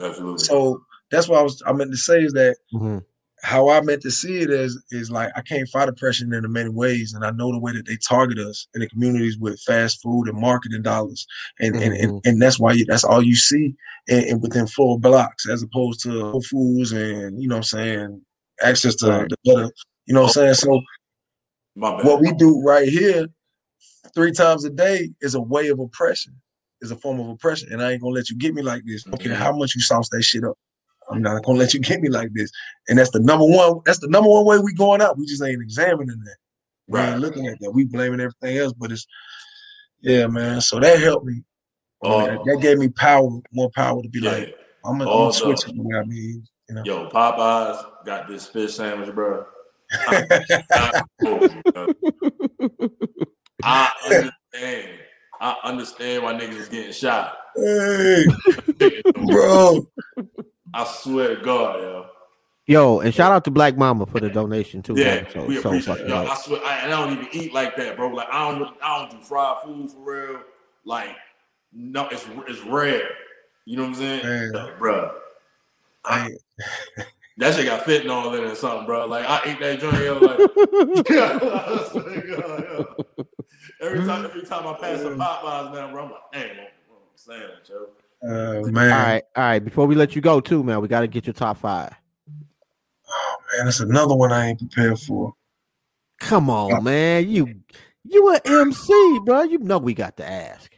absolutely. So that's what I was I meant to say is that Mhm. how I meant to see it is is like I can't fight oppression in many ways, and I know the way that they target us in the communities with fast food and marketing dollars, and and, and, and that's why you, that's all you see in, in within four blocks, as opposed to Whole Foods and you know what I'm saying access to Right. the better, you know what I'm saying. So what we do right here, three times a day, is a way of oppression, is a form of oppression, and I ain't gonna let you get me like this. Okay, how much you sauce that shit up. I'm not gonna let you get me like this. And that's the number one. That's the number one way we going out. We just ain't examining that. We Right. ain't looking at that. We blaming everything else. But it's yeah, man. So that helped me. Oh. that, that gave me power, more power to be yeah. like, I'm gonna, Oh, I'm gonna switch no. it the way I mean. You know. Yo, Popeyes got this fish sandwich, bro. I understand. I understand why niggas is getting shot. hey, bro. I swear to God, yo. Yo, and shout out to Black Mama for the donation too. Yeah, man. So, we so appreciate it. Yo. I swear, I, and I don't even eat like that, bro. Like I don't, I don't do fried food for real. Like, no, it's it's rare. You know what I'm saying, Man. Yo, bro? I, That shit got fentanyl in it or something, bro. Like I ate that joint, yo, like I swear to God, yo. Every time, every time I pass a Popeyes now, bro, I'm like, damn, I'm, I'm saying, yo. uh, man. All right, all right. Before we let you go, too, man, we got to get your top five. Oh man, that's another one I ain't prepared for. Come on, man. You you a MC, bro. You know we got to ask.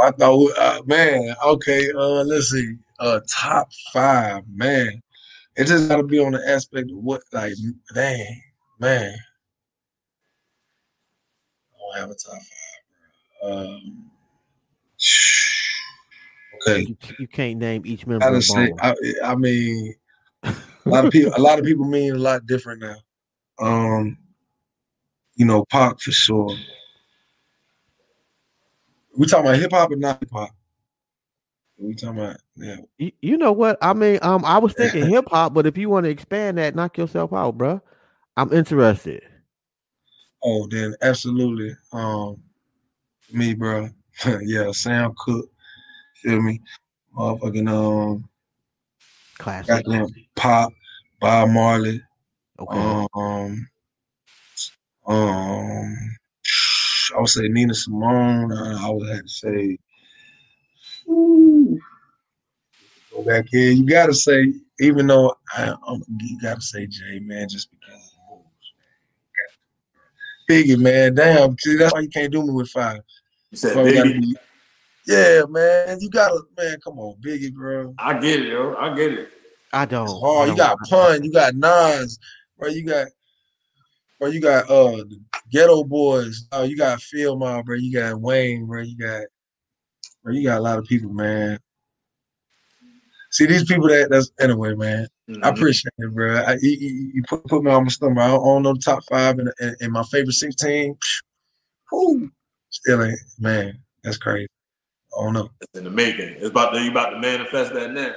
I thought, uh, man, okay, uh, let's see, uh, top five, man. It just got to be on the aspect of what, like, dang, man. I have a top five. Um, okay, You, you can't name each member. I say, I, I mean, a lot of people, a lot of people mean a lot different now. Um, you know, Pac for sure. We talking about hip hop or not hip hop? We talking about yeah. You, you know what? I mean, um, I was thinking hip hop, but if you want to expand that, knock yourself out, bro. I'm interested. Oh, then absolutely. Um, me, bro. yeah, Sam Cooke. Feel me? Motherfucking um, Classic. goddamn Pop, Bob Marley. Okay. Um, um, I would say Nina Simone. I would have to say. Ooh, go back here. You gotta say, even though I, I'm, you gotta say Jay, man, just because of the moves. Biggie, man, damn. See, that's why you can't do me with five. You said Why we gotta baby. be- yeah, man, you gotta, man, come on, Biggie, bro. I get it, yo. I get it. I don't. It's I. You don't- got Pun, you got Nas, bro. You got, bro. You got uh the Geto Boys. Oh, you got Phil Mob, bro. You got Wayne, bro. You got, bro. You got a lot of people, man. See these people that that's anyway, man. I Mhm. appreciate it, bro. I, you, you, you put, put me on my stomach. I don't, I don't know the top five and, and, and my favorite sixteen. Whew, still ain't, man. That's crazy. I don't know. It's in the making. It's about to, you about to manifest that now.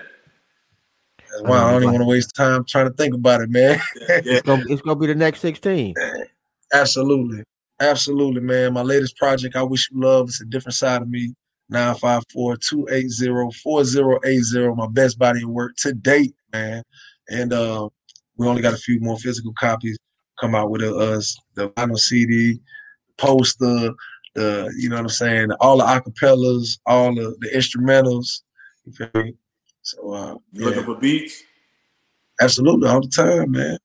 That's why I don't even want to waste time trying to think about it, man. Yeah, yeah. It's gonna, it's gonna be the next 16. Absolutely. Absolutely, man. My latest project, I Wish You Love, it's a different side of me. 954-280-4080. My best body of work to date, man. And uh, we only got a few more physical copies come out with us the vinyl CD, poster, the you know what I'm saying, all the acapellas, all the, the instrumentals. You feel me? So uh, You looking yeah, for beats? absolutely all the time, man.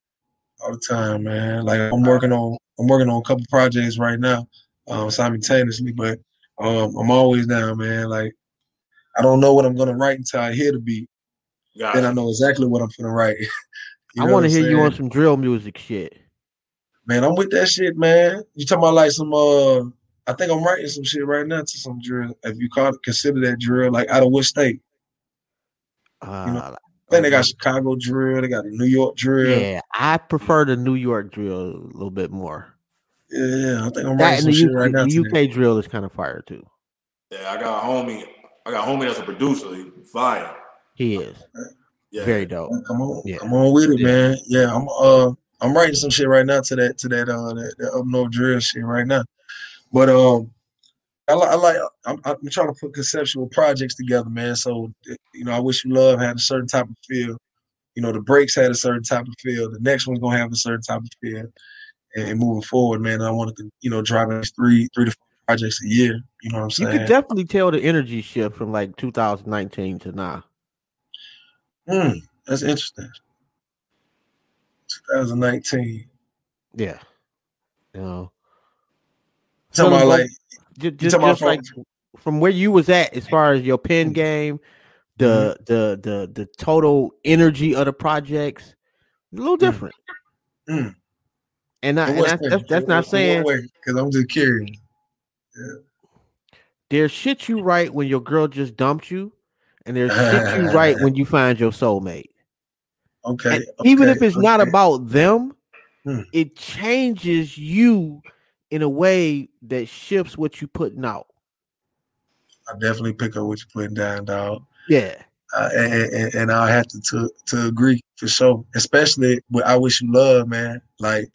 All the time, man. Like I'm working on I'm working on a couple projects right now, um, simultaneously, but um, I'm always down, man. Like I don't know what I'm gonna write until I hear the beat. Gotcha. Then I know exactly what I'm gonna write. You I want to what I'm hear you on some drill music shit. Man, I'm with that shit, man. You talking about like some uh I think I'm writing some shit right now to some drill. If you call it consider that drill, like out of what state? Uh, know, I think they got Chicago drill, they got a New York drill. Yeah, yeah, I prefer the New York drill a little bit more. Yeah, I think I'm writing some shit right now. the to that. UK drill is kind of fire too. Yeah, I got a homie. I got a homie that's a producer. He fire. He is Yeah. very dope. Come on, Yeah. come on with it, Yeah. man. Yeah, I'm uh I'm writing some shit right now to that to that uh that, that up north drill shit right now. But um I like, I like I'm, I'm trying to put conceptual projects together, man. So you know, I wish you love had a certain type of feel. You know, the breaks had a certain type of feel. The next one's gonna have a certain type of feel. And, and moving forward, man, I want to you know drive these three three to four projects a year. You know what I'm saying? You could definitely tell the energy shift from like 2019 to now. Hmm, that's interesting. 2019. Yeah, you know, Talking about like just, just, like from where you was at as far as your pen game, the the the the total energy of the projects, a little different. Mm. And, I, and what that's, that's, not saying? Because I'm just curious. there's shit you write when your girl just dumped you, and there's shit you write when you find your soulmate. Okay. And even if it's not about them, Hmm. it changes you in a way that shifts what you putting out. I definitely pick up what you're putting down, dog. Yeah. Uh, and, and, and I have to, to to agree for sure. Especially with I Wish You Love, man. Like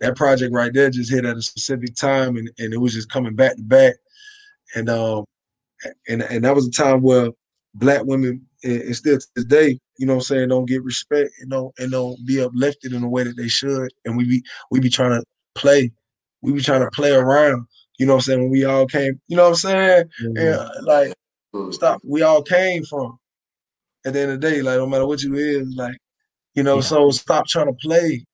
that project right there just hit at a specific time and, and it was just coming back to back. And um and and that was a time where black women and, still to this day, you know what I'm saying, don't get respect and don't and don't be uplifted in the way that they should. And we be we be trying to play, we be trying to play around, you know what I'm saying, when we all came, you know what I'm saying? Mm-hmm. and uh, like mm-hmm. stop. We all came from. At the end of the day, like no matter what you is, like you know, Yeah. so stop trying to play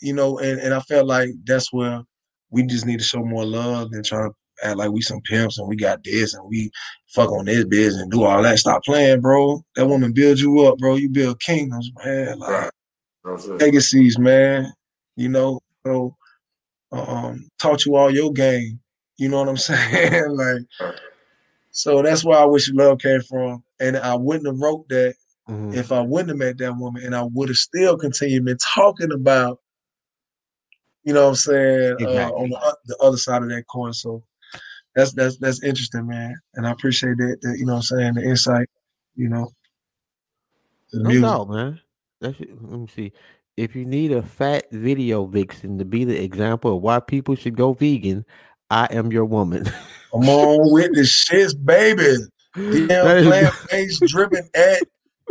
you know, and, and I felt like that's where we just need to show more love than trying to act like we some pimps and we got this and we fuck on this business and do all that. Stop playing, bro. That woman build you up, bro. You build kingdoms, man. Like Right. That's it. legacies, man. You know, so um, taught you all your game. You know what I'm saying? like, Right. so that's where I wish you love came from. And I wouldn't have wrote that Mhm. if I wouldn't have met that woman, and I would have still continued been talking about, you know what I'm saying, uh, on the, the other side of that coin. So that's that's that's interesting, man. And I appreciate that, that you know what I'm saying, the insight, you know, the No music. doubt, man. That's it. Let me see. If you need a fat video vixen to be the example of why people should go vegan, I am your woman. I'm on with the shits, baby. Is- plant based dripping at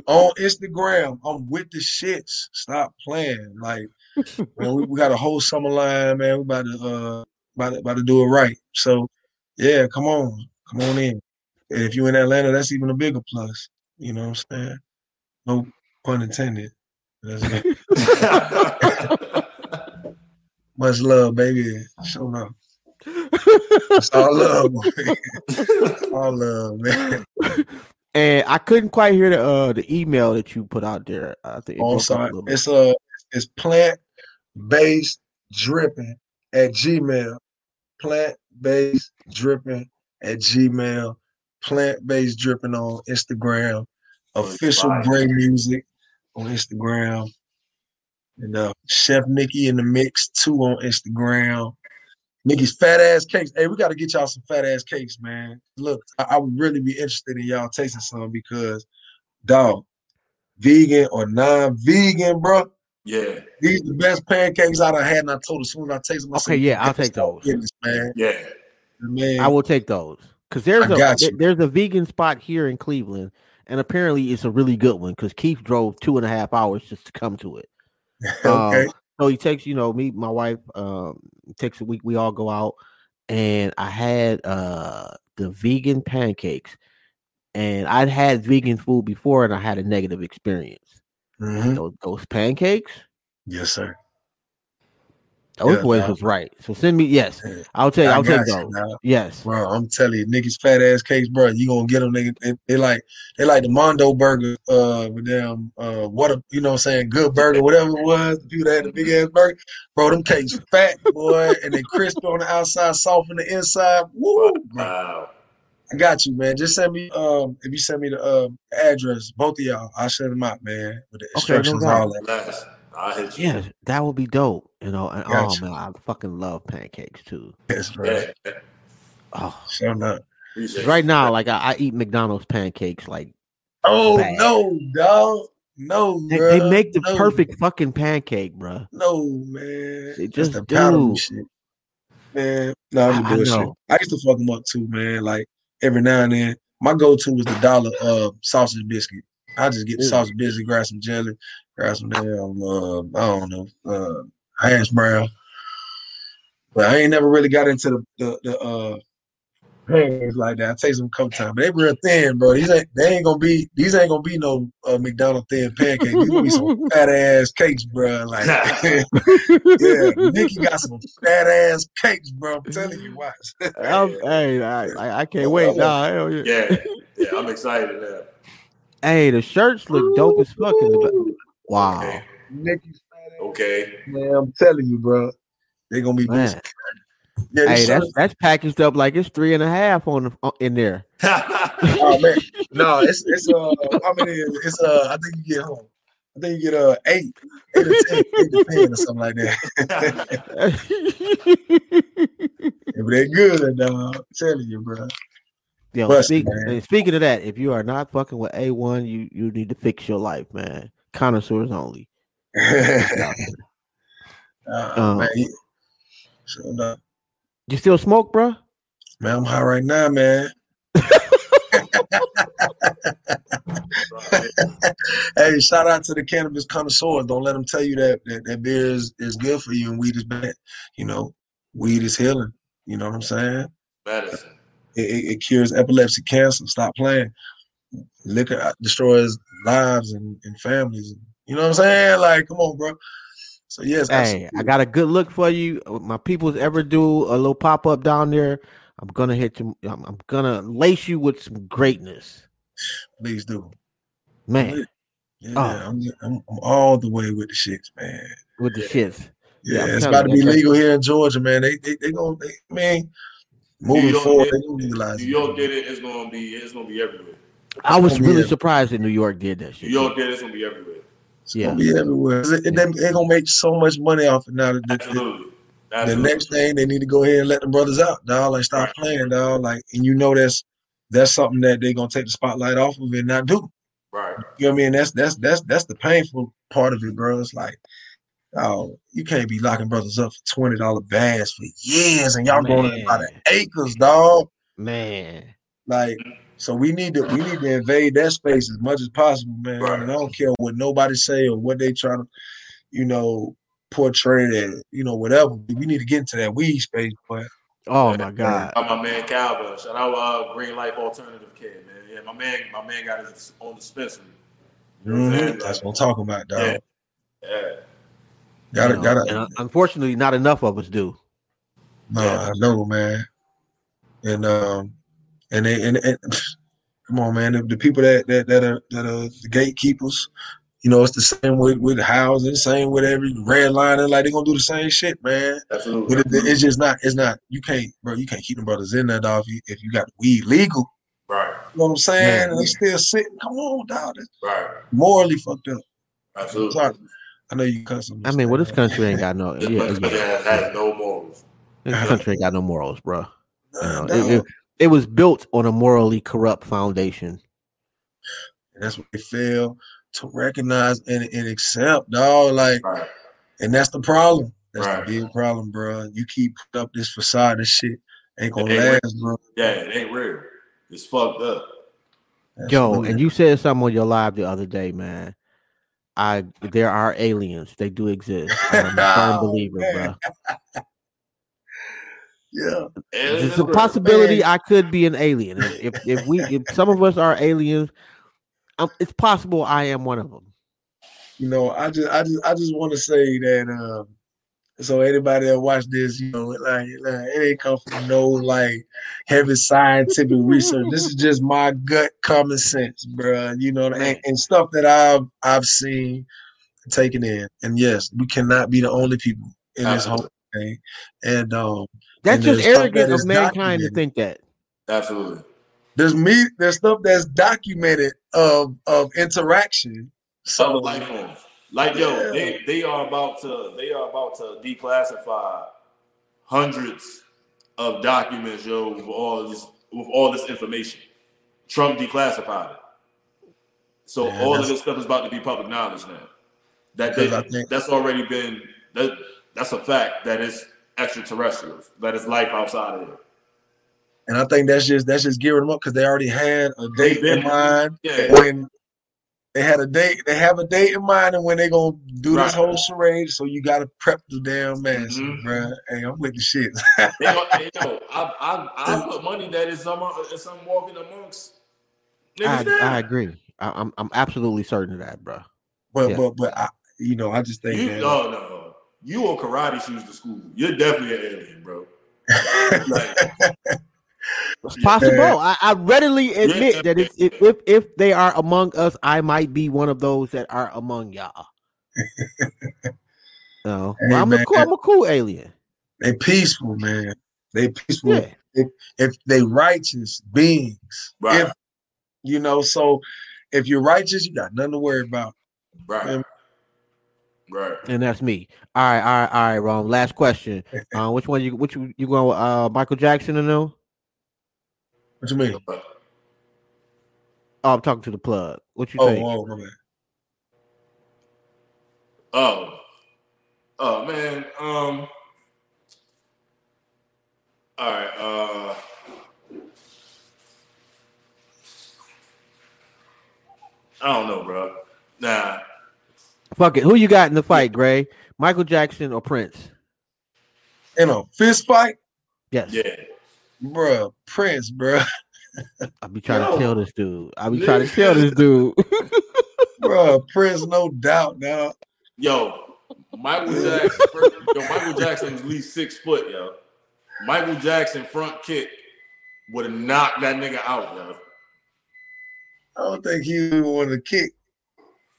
on Instagram. I'm with the shits. Stop playing. Like, man, we, we got a whole summer line, man. We about to uh about to, about to do it right. So yeah, come on. Come on in. And if you're in Atlanta, that's even a bigger plus. You know what I'm saying? No pun intended. That's it. Much love, baby. Show enough. It's all love, boy. all love, man. and I couldn't quite hear the uh the email that you put out there. I think it Oh, I'm broke a sorry. It's uh it's plant based dripping at Gmail. Plant based dripping at Gmail. Plant based dripping on Instagram. Official. Grey Music on Instagram. And uh Chef Nikki in the mix too on Instagram. Nikki's fat ass cakes. Hey, we got to get y'all some fat ass cakes, man. Look, I, I would really be interested in y'all tasting some because, dog, vegan or non-vegan, bro. Yeah, These the best pancakes I done had, and I told as soon as I taste them, I Okay, said, yeah, I'll take those. Goodness, man. yeah. Man, I will take those because there's I a there- there's a vegan spot here in Cleveland, and apparently it's a really good one because Keith drove two and a half hours just to come to it. okay. Um, So he takes, you know, me, my wife, um, takes a week. We all go out, and I had uh the vegan pancakes, and I'd had vegan food before, and I had a negative experience. Mhm. Those, those pancakes, Yes, sir. those Yeah, boys dog. was right. So send me, yes, Yeah. I'll take, I I'll take those. dog. Yes, Bro, I'm telling you, niggas fat ass cakes, bro. You gonna get them, nigga. They, they like they like the Mondo burger, uh, with them, uh, what a you know what I'm saying, good burger, whatever it was. The people that had the big ass burger, bro. Them cakes fat, boy, and they crispy on the outside, soft on the inside. Woo, bro. Wow. I got you, man. Just send me, um, if you send me the um address, both of y'all, I'll send them out, man, with the Okay, no instructions, doubt. all that. Nice. I'll hit you. yeah, that would be dope. You know, and oh Gotcha. man, I fucking love pancakes too. Yes, bro. Yeah. yeah. Oh, Sure enough. Appreciate right now, like I, I eat McDonald's pancakes. Like Oh Bad. no, dog. No, they, bro. they make the no. perfect fucking pancake, bruh. No, man. They That's just the powder do. shit. Man, no, I'm I- I bullshit. know. I used to fuck them up too, man. Like every now and then. My go-to is the dollar uh sausage biscuit. I just get the sausage biscuit, grab some jelly, grab some damn uh, I don't know, uh hash brown. But I ain't never really got into the the, the uh pancakes like that. I taste them a couple times, but they real thin, bro. These ain't they ain't gonna be these ain't gonna be no uh, McDonald's thin pancakes. These gonna be some fat ass cakes, bro. Like yeah, Nikki got some fat ass cakes, bro. I'm telling you, watch. I'm- hey, I, I, I can't wait. Nah, hell yeah. Yeah. Yeah. I'm excited now. Hey, the shirts look dope as fuck. In the back. Wow, Okay. Nikki's fat ass, Okay. man. I'm telling you, bro. They gonna be man. Yeah, Hey, that's that's packaged up like it's three and a half on the, on- in there. oh man, no, it's it's uh, how many? is? It's uh, I think you get home. I think you get uh eight, eight or ten, eight to ten or something like that. But they're good, dog. I'm telling you, bro. Yo, speak, speaking of that, if you are not fucking with A one, you you need to fix your life, man. Connoisseurs only. uh, Um, man, no. You still smoke, bro? man, I'm high right now, man. Hey, shout out to the cannabis connoisseurs. Don't let them tell you that that, that beer is, is good for you and weed is bad. You know, weed is healing. You know what I'm saying? Medicine. It, it, it cures epilepsy, cancer. Stop playing. Liquor uh, destroys lives and, and families. You know what I'm saying? Like, come on, bro. So yes, Hey, absolutely. I got a good look for you. Uh, my people's ever do a little pop up down there. I'm gonna hit you. I'm, I'm gonna lace you with some greatness, please do. man. Yeah, Oh. I'm, I'm, I'm all the way with the shits, man. With the Yeah. shits. Yeah, Yeah, I'm it's about to be legal here in Georgia, man. They they they gonna, they, man, moving forward, did- they gonna legalize. New it. York did it. It's gonna be. It's gonna be everywhere. I was really a- surprised that New York did that shit. New. York did it. It's gonna be everywhere. It's Yeah. gonna be everywhere. It, it, they, are gonna make so much money off it now. That the, the, Absolutely. the next thing they need to go ahead and let the brothers out, dog. Like stop Right. playing, dog. Like, and you know that's that's something that they're gonna take the spotlight off of and not do. Right. You know what I mean? That's that's that's that's the painful part of it, bro. It's like, oh, you can't be locking brothers up for twenty dollar bags for years, and y'all going in by the acres, dog. Man, Like, so we need to we need to invade that space as much as possible, man. Right. And I don't care what nobody say or what they try to, you know, portray that, you know, whatever. We need to get into that weed space, but oh my god. Shout my man Calvin. Shout out uh, Green Life Alternative Care, man. Yeah, my man, my man got his own dispensary. You know what I'm saying? Mhm, that's what I'm talking about, dog. Yeah. Yeah. Gotta, You know, gotta. and unfortunately, not enough of us do. No, Yeah. I know, man. And um, and they and, and come on, man. The, the people that that that are that are the gatekeepers. You know, it's the same with with housing, same with every red line. Like they're gonna do the same shit, man. Absolutely. But it, it's just not. It's not. You can't, bro. You can't keep them brothers in there, dog. If you, if you got weed legal, Right. you know what I'm saying? Man. And they still sitting. Come on, dog. That's Right. morally fucked up. Absolutely. I know you cuss them. I mean, well, this country ain't got no. Yeah, country yeah. has, has no morals. This country ain't got no morals, bro. You know, Nah, it, it, it was built on a morally corrupt foundation. And that's what they fail to recognize and, and accept, dog. Like, Right. and that's the problem. That's Right. the big problem, bro. You keep putting up this facade and shit. Ain't gonna ain't last, bro. Yeah, it ain't real. It's fucked up. That's Yo, real. and you said something on your live the other day, man. I there are aliens. They do exist. I'm a firm Oh, believer, man. bro. Yeah. It's a possibility I could be an alien. If if, if we if some of us are aliens, um, it's possible I am one of them. You know, I just I just I just want to say that um so anybody that watch this, you know, like, like it ain't come from no like heavy scientific research. This is just my gut common sense, bro. You know, and, and stuff that I've I've seen taken in. And yes, we cannot be the only people in this whole thing. And um That's And just there's arrogant that of is mankind to think that. Absolutely. there's me there's stuff that's documented of of interaction. Some So life forms. Like yo, Yeah. they they are about to they are about to declassify hundreds of documents, yo, with all this with all this information. Trump declassified it. So Yeah, all of this stuff is about to be public knowledge now. That they, think- that's already been that that's a fact that is extraterrestrials, that is life outside of here. And I think that's just that's just gearing them up because they already had a date been- in mind Yeah. when they had a date. They have a date in mind and when they gonna do Right. this whole charade. So you got to prep the damn masses, Mhm. bruh. Hey, I'm with the shit. They are, hey, yo, I, I, I put money that is some is some walking amongst I, niggas. I agree. I, I'm I'm absolutely certain of that, bro. but Yeah. but but I, you know, I just think You that no no. You on karate shoes to school. You're definitely an alien, bro. Like, It's possible. Yeah. I, I readily admit Yeah. that if, if if if they are among us, I might be one of those that are among y'all. No, Hey, I'm a cool. I'm a cool alien. they peaceful, man. They peaceful. Yeah, If they righteous beings, right, if you know, so if you're righteous, you got nothing to worry about. right, right. and that's me. All right, all right, all right, Ron. Last question. Uh, which one you which you, you going with, uh Michael Jackson or no? What you mean? Oh, I'm talking to the plug. What you Oh, think? oh, bad. Oh, oh man. Um. All right. Uh. I don't know, bro. Nah. Fuck it. Who you got in the fight, Grey? Michael Jackson or Prince? In a fist fight, Yes. Yeah. bruh, Prince, bruh, I'll be trying Yo. to tell this dude. I'll be trying to tell this dude. bruh, Prince, no doubt, now. Yo, Michael Jackson. yo, Michael Jackson is at least six foot, yo. Michael Jackson front kick would have knocked that nigga out, yo. I don't think he even want to kick.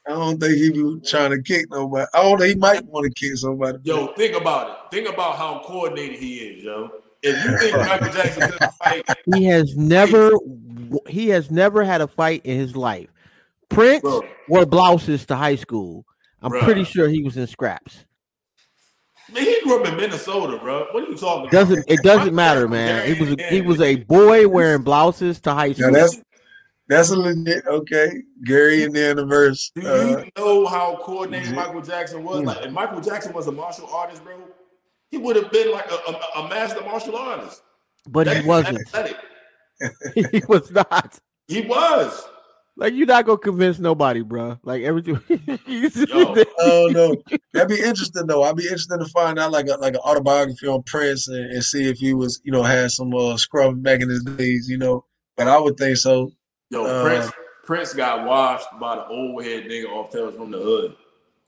I don't think he be trying to kick nobody. I don't think he might want to kick somebody. Yo, think about it. Think about how coordinated he is, yo. If you think Michael Jackson could fight, he has never he has never had a fight in his life. Prince bro, wore blouses to high school. I'm Bruh. pretty sure he was in scraps. man, he grew up in Minnesota, bro. What are you talking? Doesn't it doesn't matter, man. He was a, he was a boy wearing blouses to high Now school. that's that's a legit okay. Gary and the universe. Do you Uh, know how coordinated legit. Michael Jackson was? Mm. Like, if Michael Jackson was a martial artist, bro, he would have been like a, a, a master martial artist. but he wasn't. athletic. he was not. He was. Like you're not gonna convince nobody, bro. Like everything. Yo. oh no, that'd be interesting though. I'd be interested to find out like a, like an autobiography on Prince and, and see if he was you know had some uh, scrum back in his days, you know. But I would think so. Yo, Uh, Prince Prince got washed by the old head nigga off Tales from the Hood.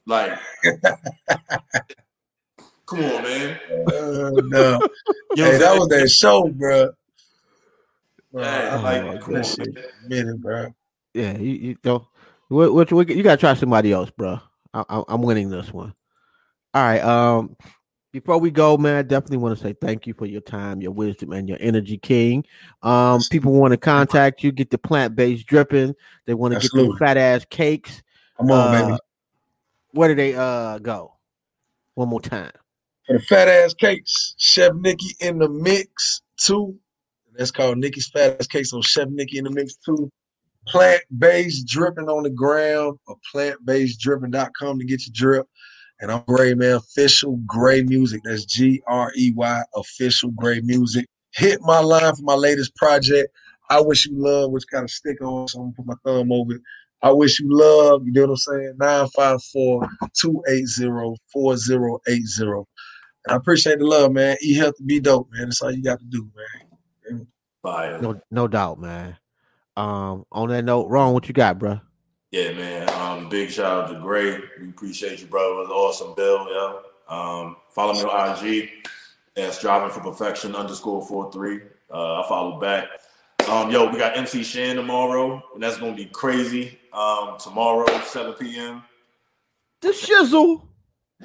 Like, come on, man. Uh, no, You know hey, that was saying? that show, bro. Hey, Oh, like, my come on, man. minute, bro. Yeah, you, you know, what, what, what, you gotta try somebody else, bro. I, I, I'm winning this one. All right. Um, before we go, man, I definitely want to say thank you for your time, your wisdom, and your energy, King. Um, people want to contact you, get the plant based dripping. They want to get the fat ass cakes. Come on, Uh, baby. Where do they uh go? One more time. For the fat ass cakes, Chef Nikki in the mix two. That's called Nikki's fat ass cakes on Chef Nikki in the mix two. Plant based dripping on the ground or plantbaseddripping.com to get your drip. And I'm Grey Man, official Grey Music. That's G R E Y, official Grey Music. Hit my line for my latest project. I wish you love, which kind of stick on, so I'm gonna put my thumb over it. I wish you love, you know what I'm saying? 954 280 4080. And I appreciate the love, man. Eat healthy, be dope, man. That's all you got to do, man. Fire. No, no doubt, man. Um, on that note, Ron, what you got, bro? Yeah, man. Um, big shout out to Grey. We appreciate you, brother. It was awesome, Bill. Yeah. Um, follow me on IG. That's driving for perfection underscore four three. Uh, I follow back. Um, yo, we got MC Shan tomorrow, and that's gonna be crazy. Um, tomorrow, 7 p.m. The shizzle.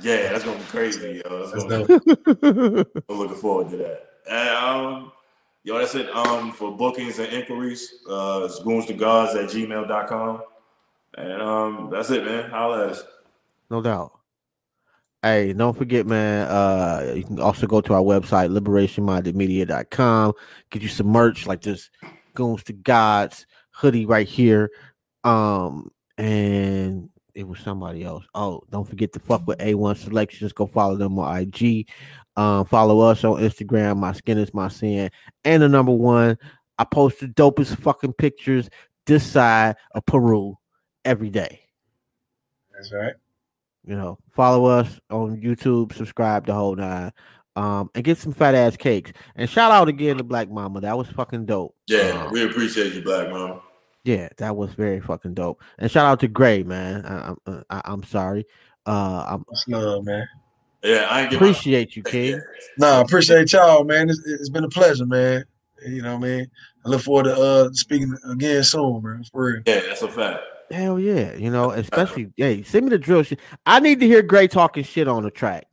Yeah, that's gonna be crazy, yo. That's That's gonna, dope. I'm looking forward to that. And um, yo, that's it. Um, for bookings and inquiries, uh, it's goons to gods at gmail.com. And um, that's it, man. Holla at us. No doubt. Hey, don't forget, man. Uh, you can also go to our website, liberationmindedmedia.com. Get you some merch like this Goons to Gods hoodie right here. Um, and it was somebody else. Oh, don't forget to fuck with A1 Selections. Go follow them on IG. Um, follow us on Instagram. My skin is my sin. And the number one, I post the dopest fucking pictures this side of Peru every day. That's right. You know, follow us on YouTube, subscribe the whole nine, um, and get some fat ass cakes. And shout out again to Black Mama. That was fucking dope. Yeah, Um, we appreciate you, Black Mama. yeah, that was very fucking dope. And shout out to Grey, man. I, I'm I, I'm sorry. Uh, I Much love, man. Yeah, I ain't get my- appreciate you, King. Yeah. No, I appreciate y'all, man. It's, it's been a pleasure, man. You know what I mean? I look forward to uh speaking again soon, man. For real. Yeah, that's a fact. Hell yeah, you know, especially hey, send me the drill shit. I need to hear Grey talking shit on the track.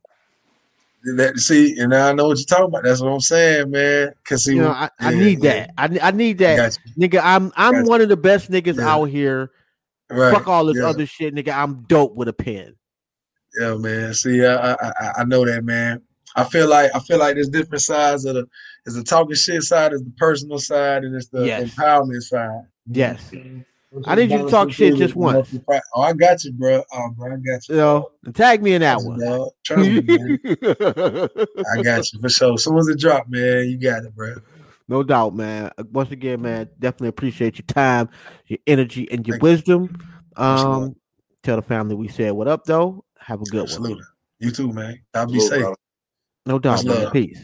That, see, and now I know what you're talking about. That's what I'm saying, man. Cause see, You know, I, I yeah, need yeah. that. I, I need that, got nigga. I'm I'm Gotcha. one of the best niggas Yeah. out here. Right. Fuck all this yeah. other shit, nigga. I'm dope with a pen. Yeah, man. See, I, I I- I know that, man. I feel like I feel like there's different sides of the. There's the talking shit side, is the personal side, and it's the Yes. empowerment side. Yes. Mm-hmm. I need you to talk shit just once. Oh, I got you, bro. Oh, bro, I got you. You know, tag me in that one. dog. Trust me, man. I got you for sure. Someone's a drop, man, you got it, bro. no doubt, man. Uh, Once again, man, definitely appreciate your time, your energy, and your Thank wisdom. Much love. Um, tell the family we said what up though. Have a good one. Absolutely. You too, man. I'll be Look, safe. bro. No doubt, Much man. love. Peace.